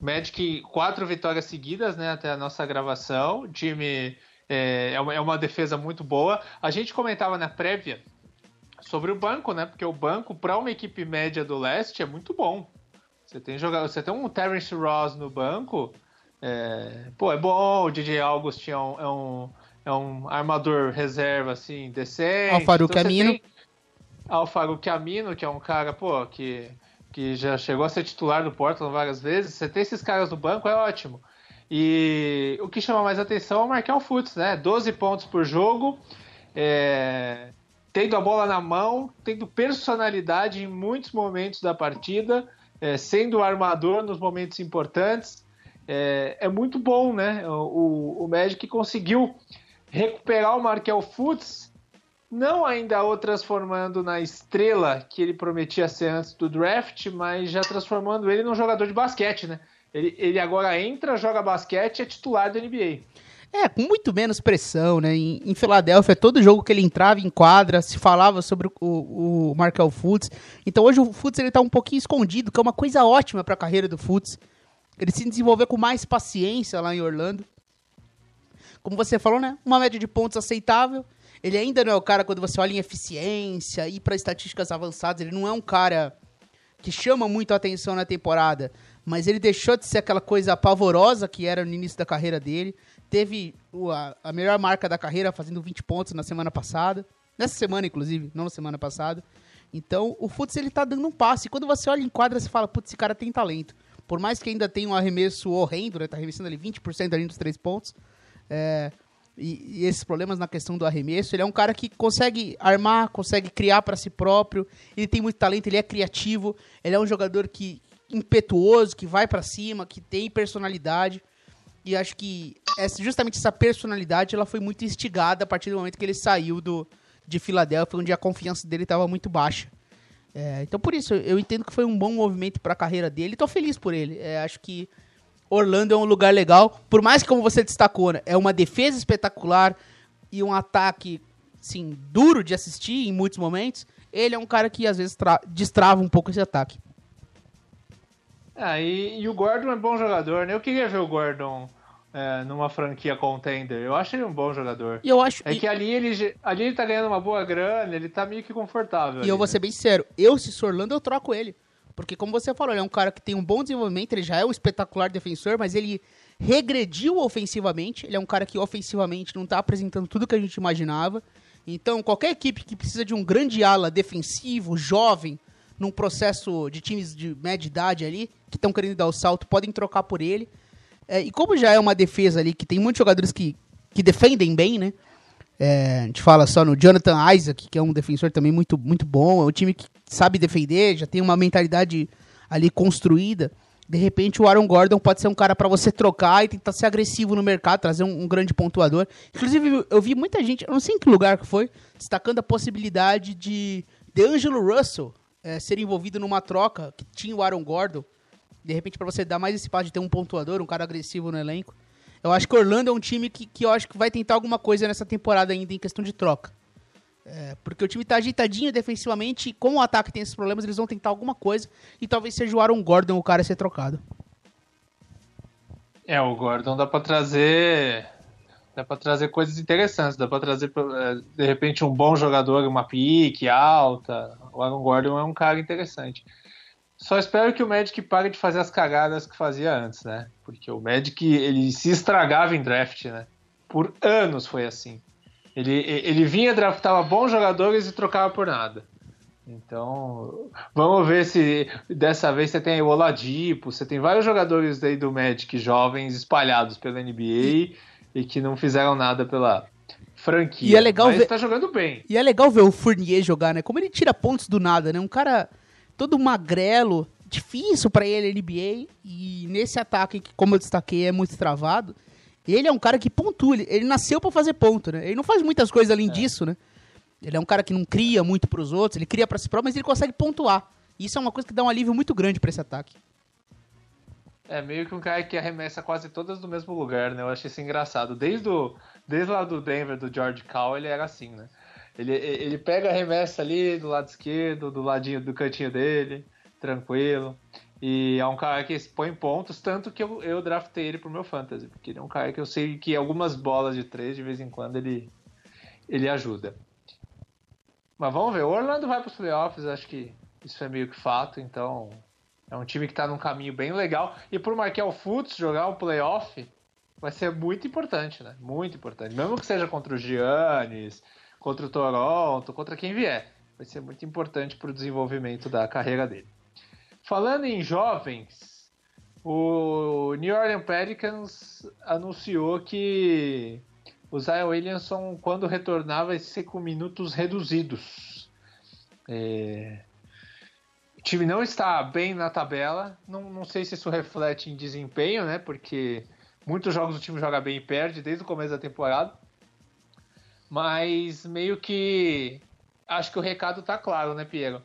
B: Magic, quatro vitórias seguidas né, até a nossa gravação. O time é, é, uma, é uma defesa muito boa. A gente comentava na prévia sobre o banco, né? Porque o banco, para uma equipe média do leste, é muito bom. Você tem, jogador, você tem um Terence Ross no banco, é, pô, é bom. O DJ August é um, é um é um armador reserva, assim, decente.
C: Alfaruque então, Amino.
B: Alfaruque Amino, que é um cara, pô, que, que já chegou a ser titular do Portland várias vezes. Você tem esses caras no banco, é ótimo. E o que chama mais atenção é o Markel Futs, né? 12 pontos por jogo, é... tendo a bola na mão, tendo personalidade em muitos momentos da partida, é... sendo armador nos momentos importantes. É, é muito bom, né? O, o Magic conseguiu recuperar o Markel Fultz, não ainda o transformando na estrela que ele prometia ser antes do draft, mas já transformando ele num jogador de basquete, né? Ele, ele agora entra, joga basquete e é titular da NBA.
C: É, com muito menos pressão, né? Em, em, Filadélfia, todo jogo que ele entrava em quadra, se falava sobre o, o, Markel Fultz. Então hoje o Fultz ele tá um pouquinho escondido, que é uma coisa ótima para a carreira do Fultz. Ele se desenvolveu com mais paciência lá em Orlando. como você falou, né? Uma média de pontos aceitável. Ele ainda não é o cara quando você olha em eficiência e para estatísticas avançadas, ele não é um cara que chama muito a atenção na temporada, mas ele deixou de ser aquela coisa pavorosa que era no início da carreira dele. Teve a, melhor marca da carreira, fazendo 20 pontos na semana passada. Nessa semana, inclusive, não na semana passada. Então, o Futs ele tá dando um passe. Quando você olha em quadra, você fala, putz, esse cara tem talento. Por mais que ainda tenha um arremesso horrendo, né? Tá arremessando ali 20% ali dos três pontos. É, e, e, esses problemas na questão do arremesso. Ele é um cara que consegue armar, consegue criar para si próprio. Ele tem muito talento, ele é criativo. Ele é um jogador que impetuoso, que vai para cima, que tem personalidade. E acho que essa, justamente essa personalidade ela foi muito instigada a partir do momento que ele saiu do, de Filadélfia, onde a confiança dele estava muito baixa. É, então, por isso, eu entendo que foi um bom movimento para a carreira dele. Estou feliz por ele. É, acho que Orlando é um lugar legal. Por mais que, como você destacou, né, é uma defesa espetacular e um ataque, sim, duro de assistir em muitos momentos. Ele é um cara que às vezes destrava um pouco esse ataque.
B: Ah, e, e, o Gordon é bom jogador, né? Eu queria ver o Gordon é, numa franquia contender. Eu acho ele um bom jogador.
C: E eu acho.
B: É que ali ele, ali ele tá ganhando uma boa grana, ele tá meio que confortável. E
C: ali, eu vou
B: né?
C: ser bem sério, eu, se sou Orlando, eu troco ele. Porque, como você falou, ele é um cara que tem um bom desenvolvimento, ele já é um espetacular defensor, mas ele regrediu ofensivamente. Ele é um cara que ofensivamente não está apresentando tudo que a gente imaginava. Então, qualquer equipe que precisa de um grande ala defensivo, jovem, num processo de times de média idade ali, que estão querendo dar o salto, podem trocar por ele. É, e como já é uma defesa ali que tem muitos jogadores que, que defendem bem, né? É, a gente fala só no Jonathan Isaac, que é um defensor também muito, muito bom. É um time que sabe defender, já tem uma mentalidade ali construída. De repente, o Aaron Gordon pode ser um cara para você trocar e tentar ser agressivo no mercado, trazer um, um, grande pontuador. Inclusive, eu vi muita gente, eu não sei em que lugar que foi, destacando a possibilidade de D'Angelo Russell é, ser envolvido numa troca que tinha o Aaron Gordon. De repente, para você dar mais esse passo de ter um pontuador, um cara agressivo no elenco. Eu acho que Orlando é um time que, que eu acho que vai tentar alguma coisa nessa temporada ainda em questão de troca. É, porque o time tá ajeitadinho defensivamente e como o ataque tem esses problemas, eles vão tentar alguma coisa e talvez seja o Aaron Gordon o cara a ser trocado.
B: É, o Gordon dá para trazer dá para trazer coisas interessantes, dá para trazer é, de repente um bom jogador, uma pique alta. O Aaron Gordon é um cara interessante. Só espero que o Magic pare de fazer as cagadas que fazia antes, né? Porque o Magic ele se estragava em draft, né? Por anos foi assim. Ele, ele vinha, draftava bons jogadores e trocava por nada. Então, vamos ver se dessa vez você tem o Oladipo, você tem vários jogadores aí do Magic jovens espalhados pela NBA e, que não fizeram nada pela franquia.
C: E é legal
B: mas
C: ver,
B: tá jogando bem.
C: E é legal ver o Fournier jogar, né? Como ele tira pontos do nada, né? Um cara todo magrelo, difícil para ele NBA e nesse ataque que, como eu destaquei, é muito travado. Ele é um cara que pontua, ele, ele nasceu para fazer ponto, né? Ele não faz muitas coisas além é. disso, né? Ele é um cara que não cria muito para os outros, ele cria para si próprio, mas ele consegue pontuar. Isso é uma coisa que dá um alívio muito grande para esse ataque.
B: É meio que um cara que arremessa quase todas do mesmo lugar, né? Eu achei isso engraçado. Desde, o, desde lá do Denver, do George Cowell, ele era assim, né? Ele, ele pega arremessa ali do lado esquerdo, do ladinho do cantinho dele, tranquilo. E é um cara que põe pontos, tanto que eu, eu draftei ele pro meu fantasy, porque ele é um cara que eu sei que algumas bolas de três, de vez em quando, ele, ele ajuda. Mas vamos ver, o Orlando vai pros playoffs, acho que isso é meio que fato, então é um time que tá num caminho bem legal. E pro Markel Fultz jogar o playoff vai ser muito importante, né? Muito importante. Mesmo que seja contra o Giannis, contra o Toronto, contra quem vier. Vai ser muito importante pro desenvolvimento da carreira dele. Falando em jovens, o New Orleans Pelicans anunciou que o Zion Williamson, quando retornar, vai ser com minutos reduzidos. É... O time não está bem na tabela. Não, não sei se isso reflete em desempenho, né? Porque muitos jogos o time joga bem e perde desde o começo da temporada. Mas meio que acho que o recado está claro, né, Piero?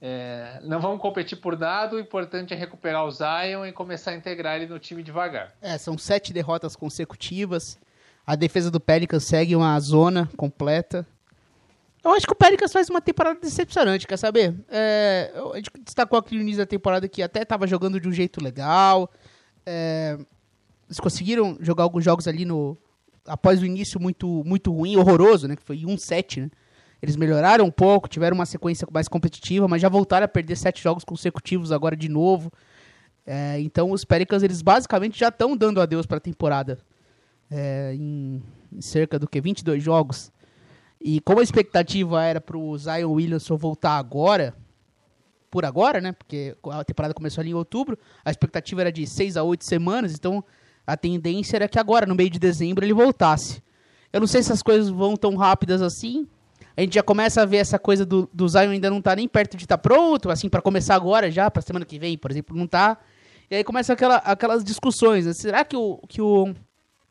B: É, não vamos competir por nada, o importante é recuperar o Zion e começar a integrar ele no time devagar.
C: É, são sete derrotas consecutivas. A defesa do Pelicans segue uma zona completa. Eu acho que o Pelicans faz uma temporada decepcionante, quer saber? É, a gente destacou aqui no início da temporada que até estava jogando de um jeito legal. É, eles conseguiram jogar alguns jogos ali no, após o início muito, muito ruim, horroroso, né? Que foi 1-7, né? Eles melhoraram um pouco, tiveram uma sequência mais competitiva, mas já voltaram a perder sete jogos consecutivos agora de novo. É, então os Pelicans, eles basicamente já estão dando adeus para a temporada. É, em, em, cerca do que 22 jogos. E como a expectativa era para o Zion Williamson voltar agora, por agora, né? Porque a temporada começou ali em outubro, a expectativa era de 6 a 8 semanas, então a tendência era que agora, no meio de dezembro, ele voltasse. Eu não sei se as coisas vão tão rápidas assim. A gente já começa a ver essa coisa do, do Zion ainda não tá nem perto de estar tá pronto, assim, para começar agora já, para semana que vem, por exemplo, não tá. E aí começa aquela, aquelas discussões, né? Será que o, que, o,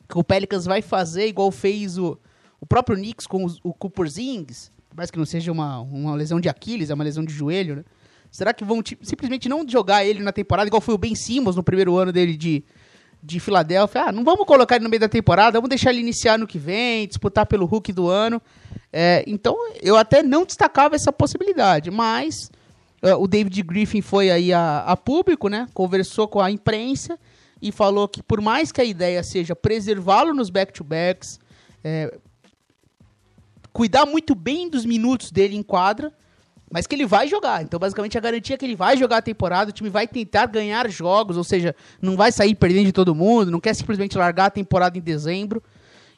C: que o Pelicans vai fazer igual fez o, o próprio Knicks com o, o Cooper Zings? Parece que não seja uma, uma lesão de Aquiles, é uma lesão de joelho, né? Será que vão simplesmente não jogar ele na temporada, igual foi o Ben Simmons no primeiro ano dele de, de Filadélfia, ah, não vamos colocar ele no meio da temporada, vamos deixar ele iniciar no que vem, disputar pelo Hulk do ano. É, então, eu até não destacava essa possibilidade, mas uh, o David Griffin foi aí a, a, público, né? Conversou com a imprensa e falou que por mais que a ideia seja preservá-lo nos back-to-backs, é, cuidar muito bem dos minutos dele em quadra, mas que ele vai jogar. Então, basicamente, a garantia é que ele vai jogar a temporada, o time vai tentar ganhar jogos, ou seja, não vai sair perdendo de todo mundo, não quer simplesmente largar a temporada em dezembro.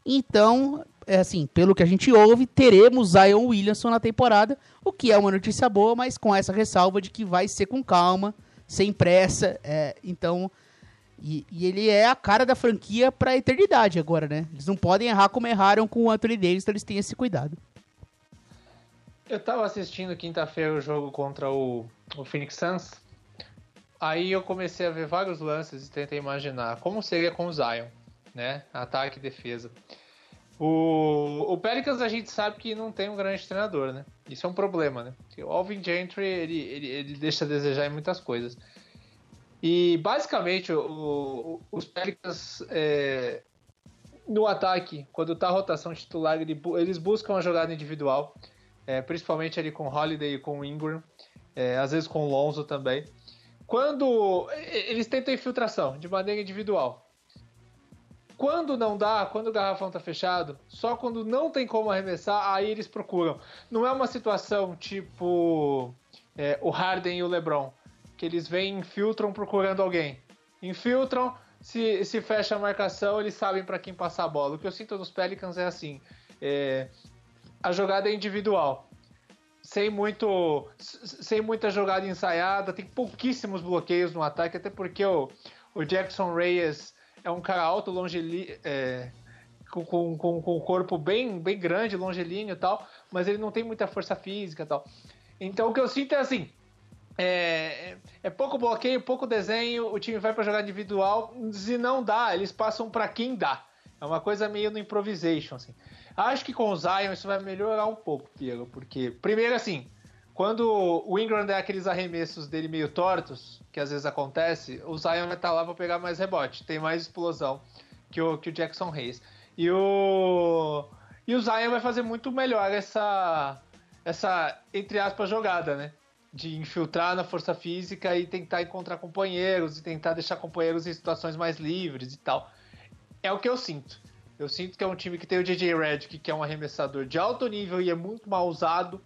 C: Então, é assim, pelo que a gente ouve, teremos Zion Williamson na temporada, o que é uma notícia boa, mas com essa ressalva de que vai ser com calma, sem pressa. É, então, e, e, ele é a cara da franquia para a eternidade agora, né? Eles não podem errar como erraram com o Anthony Davis, então eles têm esse cuidado.
B: Eu tava assistindo quinta-feira o jogo contra o, o Phoenix Suns. Aí eu comecei a ver vários lances e tentei imaginar como seria com o Zion, né? Ataque e defesa. O, o Pelicans a gente sabe que não tem um grande treinador, né? Isso é um problema, né? O Alvin Gentry ele, ele, ele deixa a desejar em muitas coisas. E basicamente o, o, os Pelicans é, no ataque, quando tá a rotação titular, ele, eles buscam a jogada individual é, principalmente ali com Holiday e com Ingram, é, às vezes com Lonzo também. Quando eles tentam infiltração de maneira individual. Quando não dá, quando o garrafão tá fechado, só quando não tem como arremessar, aí eles procuram. Não é uma situação tipo é, o Harden e o LeBron, que eles vêm infiltram procurando alguém. Infiltram, se, se fecha a marcação, eles sabem para quem passar a bola. O que eu sinto nos Pelicans é assim: é, a jogada é individual. Sem, muito, sem muita jogada ensaiada, tem pouquíssimos bloqueios no ataque, até porque o, o Jackson Reyes é um cara alto, longe, é, com, com, com, corpo bem, bem grande, longilíneo e tal, mas ele não tem muita força física e tal. Então o que eu sinto é assim: é, é, pouco bloqueio, pouco desenho, o time vai para jogar individual, se não dá, eles passam para quem dá. É uma coisa meio no improvisation, assim. Acho que com o Zion isso vai melhorar um pouco, Piero, porque, primeiro, assim, quando o Ingram der aqueles arremessos dele meio tortos, que às vezes acontece, o Zion vai estar tá lá para pegar mais rebote, tem mais explosão que o, que o Jackson Hayes. E o, e o Zion vai fazer muito melhor essa, essa, entre aspas, jogada, né? De infiltrar na força física e tentar encontrar companheiros e tentar deixar companheiros em situações mais livres e tal. É o que eu sinto. Eu sinto que é um time que tem o JJ Redick, que é um arremessador de alto nível e é muito mal usado,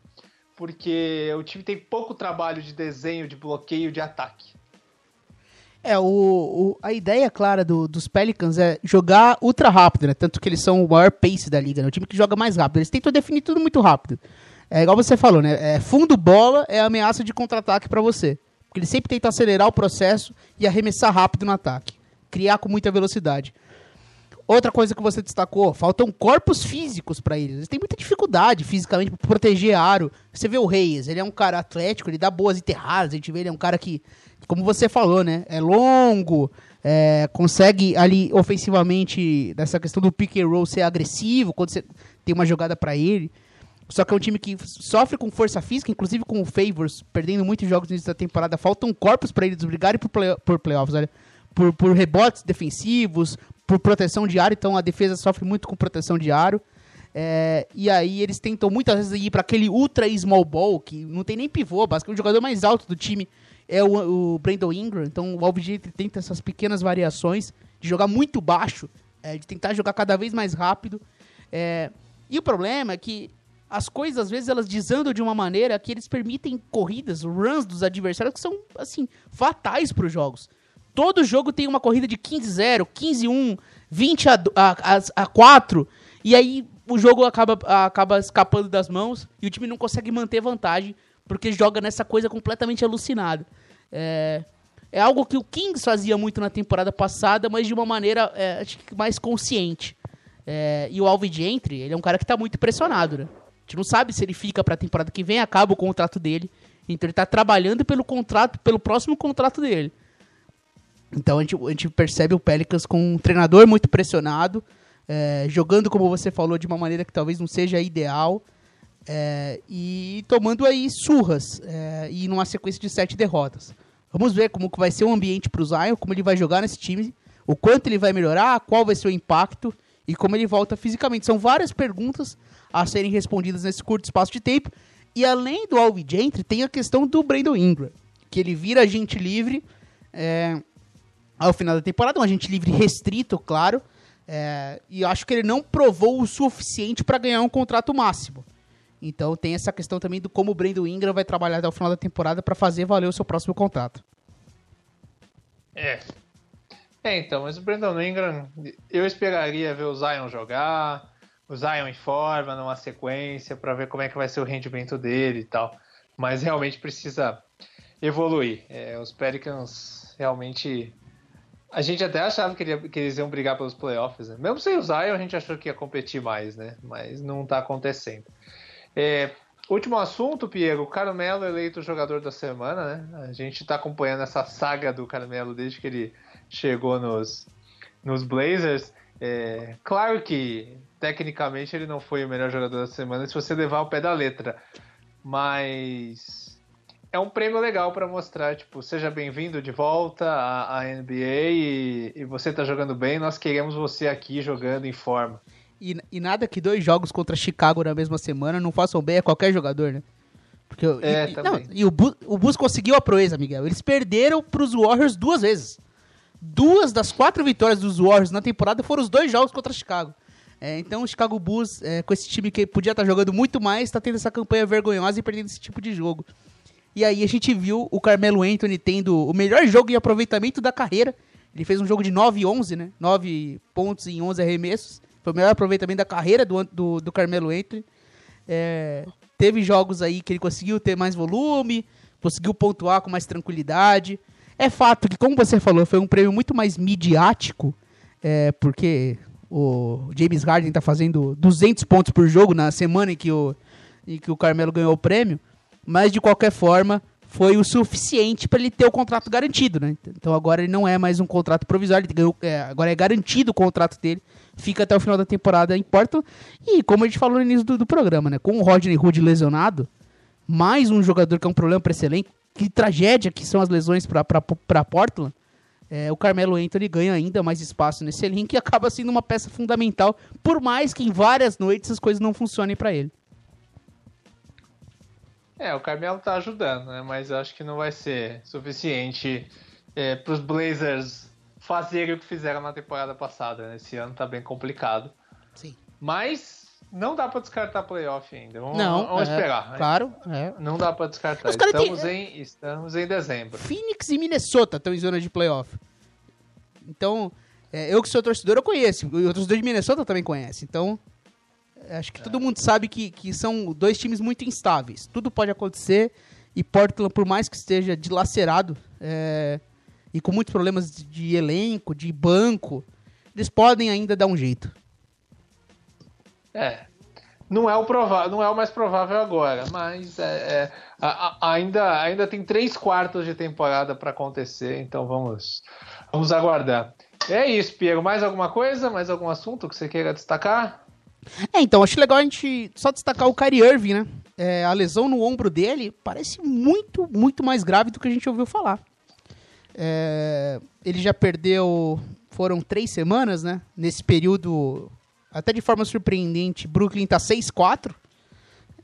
B: porque o time tem pouco trabalho de desenho, de bloqueio, de ataque.
C: É, o, o a ideia clara do, dos Pelicans é jogar ultra rápido, né? Tanto que eles são o maior pace da liga, né? O time que joga mais rápido. Eles tentam definir tudo muito rápido. É igual você falou, né? É, fundo bola é ameaça de contra-ataque para você. Porque eles sempre tentam acelerar o processo e arremessar rápido no ataque. Criar com muita velocidade. Outra coisa que você destacou, faltam corpos físicos para eles. Eles têm muita dificuldade fisicamente para proteger aro. Você vê o Reis, ele é um cara atlético, ele dá boas enterradas, a gente vê ele é um cara que, como você falou, né, é longo, é, consegue ali ofensivamente, nessa questão do pick and roll, ser agressivo quando você tem uma jogada para ele. Só que é um time que sofre com força física, inclusive com o Favors, perdendo muitos jogos no início da temporada. Faltam corpos para eles brigarem por, play, por playoffs, olha. Por, por rebotes defensivos, por proteção aro, então a defesa sofre muito com proteção de aro. É, e aí eles tentam muitas vezes ir para aquele ultra small ball, que não tem nem pivô, basicamente o jogador mais alto do time é o, o Brandon Ingram, então o Alvin tenta essas pequenas variações de jogar muito baixo é, de tentar jogar cada vez mais rápido. É, e o problema é que as coisas, às vezes, elas desandam de uma maneira que eles permitem corridas, runs dos adversários que são, assim, fatais para os jogos. Todo jogo tem uma corrida de 15-0, 15-1, 20 a, a, a 4, e aí o jogo acaba, acaba escapando das mãos e o time não consegue manter vantagem porque joga nessa coisa completamente alucinada. É, é algo que o Kings fazia muito na temporada passada, mas de uma maneira é, acho que mais consciente. É, e o Alvin Gentry, ele é um cara que está muito pressionado, né? A gente não sabe se ele fica para a temporada que vem, acaba o contrato dele. Então ele está trabalhando pelo contrato, pelo próximo contrato dele. Então a gente, a gente percebe o Pelicans com um treinador muito pressionado, é, jogando, como você falou, de uma maneira que talvez não seja ideal, é, e tomando aí surras, é, e numa sequência de sete derrotas. Vamos ver como que vai ser o ambiente para o Zion, como ele vai jogar nesse time, o quanto ele vai melhorar, qual vai ser o impacto e como ele volta fisicamente. São várias perguntas a serem respondidas nesse curto espaço de tempo. E além do Alvin Gentry, tem a questão do Brandon Ingram, que ele vira agente livre é, ao final da temporada, um agente livre restrito, claro, é, e acho que ele não provou o suficiente para ganhar um contrato máximo. Então tem essa questão também do como o Brandon Ingram vai trabalhar até o final da temporada para fazer valer o seu próximo contrato.
B: É. É, então, mas o Brandon Ingram, eu esperaria ver o Zion jogar, o Zion em forma, numa sequência, para ver como é que vai ser o rendimento dele e tal. Mas realmente precisa evoluir. É, os Pelicans realmente a gente até achava que, que, eles iam brigar pelos playoffs, né? Mesmo sem o Zion, a gente achou que ia competir mais, né? Mas não tá acontecendo. É, último assunto, Piero. Carmelo eleito jogador da semana, né? A gente tá acompanhando essa saga do Carmelo desde que ele chegou nos, nos Blazers. É, claro que, tecnicamente, ele não foi o melhor jogador da semana se você levar o pé da letra. Mas é um prêmio legal para mostrar, tipo, seja bem-vindo de volta à, à NBA e, e, você tá jogando bem, nós queremos você aqui jogando em forma.
C: E, e, nada que dois jogos contra Chicago na mesma semana não façam bem a qualquer jogador, né? Porque,
B: é, e, também. Não,
C: e o, Bu, o Bulls conseguiu a proeza, Miguel. Eles perderam pros Warriors duas vezes. Duas das quatro vitórias dos Warriors na temporada foram os dois jogos contra Chicago. É, então o Chicago Bulls, é, com esse time que podia estar tá jogando muito mais, está tendo essa campanha vergonhosa e perdendo esse tipo de jogo. E aí a gente viu o Carmelo Anthony tendo o melhor jogo em aproveitamento da carreira. Ele fez um jogo de 9 e 11, né? 9 pontos em 11 arremessos. Foi o melhor aproveitamento da carreira do, do, do Carmelo Anthony. É, teve jogos aí que ele conseguiu ter mais volume, conseguiu pontuar com mais tranquilidade. É fato que, como você falou, foi um prêmio muito mais midiático, é, porque o James Harden está fazendo 200 pontos por jogo na semana em que o, em que o Carmelo ganhou o prêmio mas de qualquer forma foi o suficiente para ele ter o contrato garantido, né? Então agora ele não é mais um contrato provisório, ganhou, é, agora é garantido o contrato dele, fica até o final da temporada em Portland. E como a gente falou no início do, do programa, né? Com o Rodney Hood lesionado, mais um jogador que é um problema para esse elenco, que tragédia que são as lesões para Portland. É, o Carmelo Anthony ganha ainda mais espaço nesse elenco e acaba sendo uma peça fundamental, por mais que em várias noites as coisas não funcionem para ele.
B: É, o Carmelo tá ajudando, né? Mas eu acho que não vai ser suficiente é, para os Blazers fazerem o que fizeram na temporada passada. Né? Esse ano tá bem complicado.
C: Sim.
B: Mas não dá para descartar playoff ainda. Vamos,
C: não,
B: vamos
C: é,
B: esperar. Né?
C: Claro. É.
B: Não dá para descartar. Estamos, tem... em, estamos em dezembro.
C: Phoenix e Minnesota estão em zona de playoff. Então, é, eu que sou torcedor, eu conheço. E o torcedor de Minnesota também conhece. Então, Acho que é. todo mundo sabe que, que são dois times muito instáveis. Tudo pode acontecer e Portland, por mais que esteja dilacerado é, e com muitos problemas de, de elenco, de banco, eles podem ainda dar um jeito.
B: É, não é o provável, não é o mais provável agora, mas é, é, a, a, ainda, ainda tem três quartos de temporada para acontecer, então vamos, vamos aguardar. É isso, Piero. Mais alguma coisa? Mais algum assunto que você queira destacar?
C: É, então, acho legal a gente só destacar o Kyrie Irving, né? É, a lesão no ombro dele parece muito, muito mais grave do que a gente ouviu falar. É, ele já perdeu, foram três semanas, né? Nesse período, até de forma surpreendente, Brooklyn tá 6-4.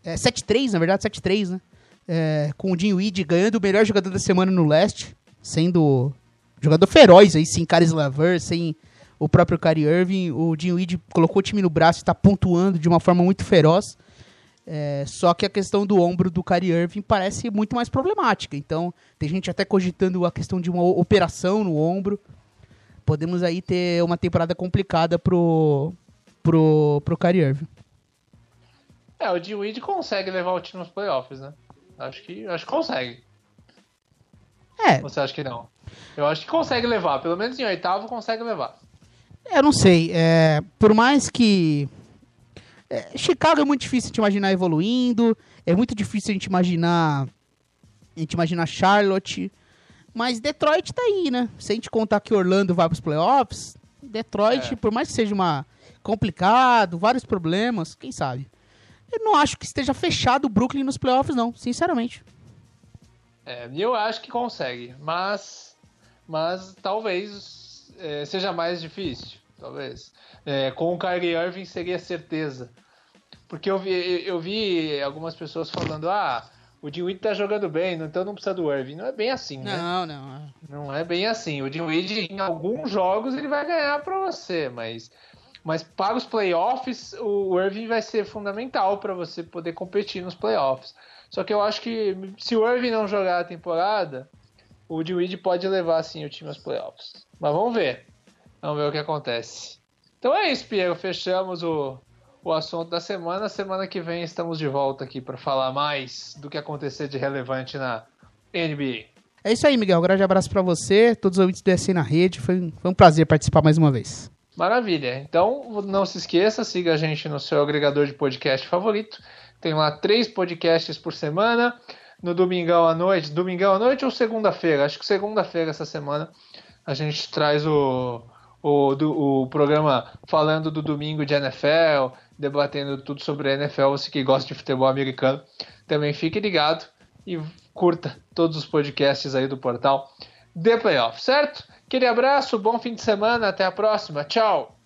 C: É, 7-3, na verdade, 7-3, né? É, com o Weed ganhando o melhor jogador da semana no leste, sendo jogador feroz aí, sem Caris Laver, sem o próprio Kyrie Irving. O Dinwiddie colocou o time no braço e está pontuando de uma forma muito feroz. É, só que a questão do ombro do Kyrie Irving parece muito mais problemática. Então, tem gente até cogitando a questão de uma operação no ombro. Podemos aí ter uma temporada complicada pro, pro, pro Kyrie Irving.
B: É, o Dinwiddie consegue levar o time nos playoffs, né? Acho que, acho que consegue.
C: É.
B: Você acha que não? Eu acho que consegue levar. Pelo menos em oitavo consegue levar.
C: Eu não sei. É, por mais que é, Chicago é muito difícil de imaginar evoluindo, é muito difícil a gente imaginar a gente imaginar Charlotte, mas Detroit tá aí, né? Se a gente contar que Orlando vai para os playoffs, Detroit, é. por mais que seja uma complicado, vários problemas, quem sabe? Eu não acho que esteja fechado o Brooklyn nos playoffs não, sinceramente.
B: É, eu acho que consegue, mas mas talvez é, seja mais difícil, talvez. É, com o Kyrie Irving seria certeza. Porque eu vi, eu vi algumas pessoas falando, ah, o Dinwiddie tá jogando bem, então não precisa do Irving. Não é bem assim,
C: né? Não, não.
B: Não é bem assim. O Dinwiddie, em alguns jogos, ele vai ganhar para você, mas, mas para os playoffs, o Irving vai ser fundamental para você poder competir nos playoffs. Só que eu acho que se o Irving não jogar a temporada, o Dinwiddie pode levar, sim, o time aos playoffs. Mas vamos ver. Vamos ver o que acontece. Então é isso, Piero. Fechamos o, o assunto da semana. Semana que vem estamos de volta aqui para falar mais do que acontecer de relevante na NBA.
C: É isso aí, Miguel. Um grande abraço para você, todos os ouvintes do SC na rede. Foi, foi um prazer participar mais uma vez.
B: Maravilha. Então, não se esqueça, siga a gente no seu agregador de podcast favorito. Tem lá três podcasts por semana. No domingão à noite, domingão à noite ou segunda-feira? Acho que segunda-feira essa semana a gente traz o o, do, o programa falando do domingo de NFL, debatendo tudo sobre a NFL. Você que gosta de futebol americano, também fique ligado e curta todos os podcasts aí do portal The Playoff, certo? Aquele abraço, bom fim de semana, até a próxima, tchau!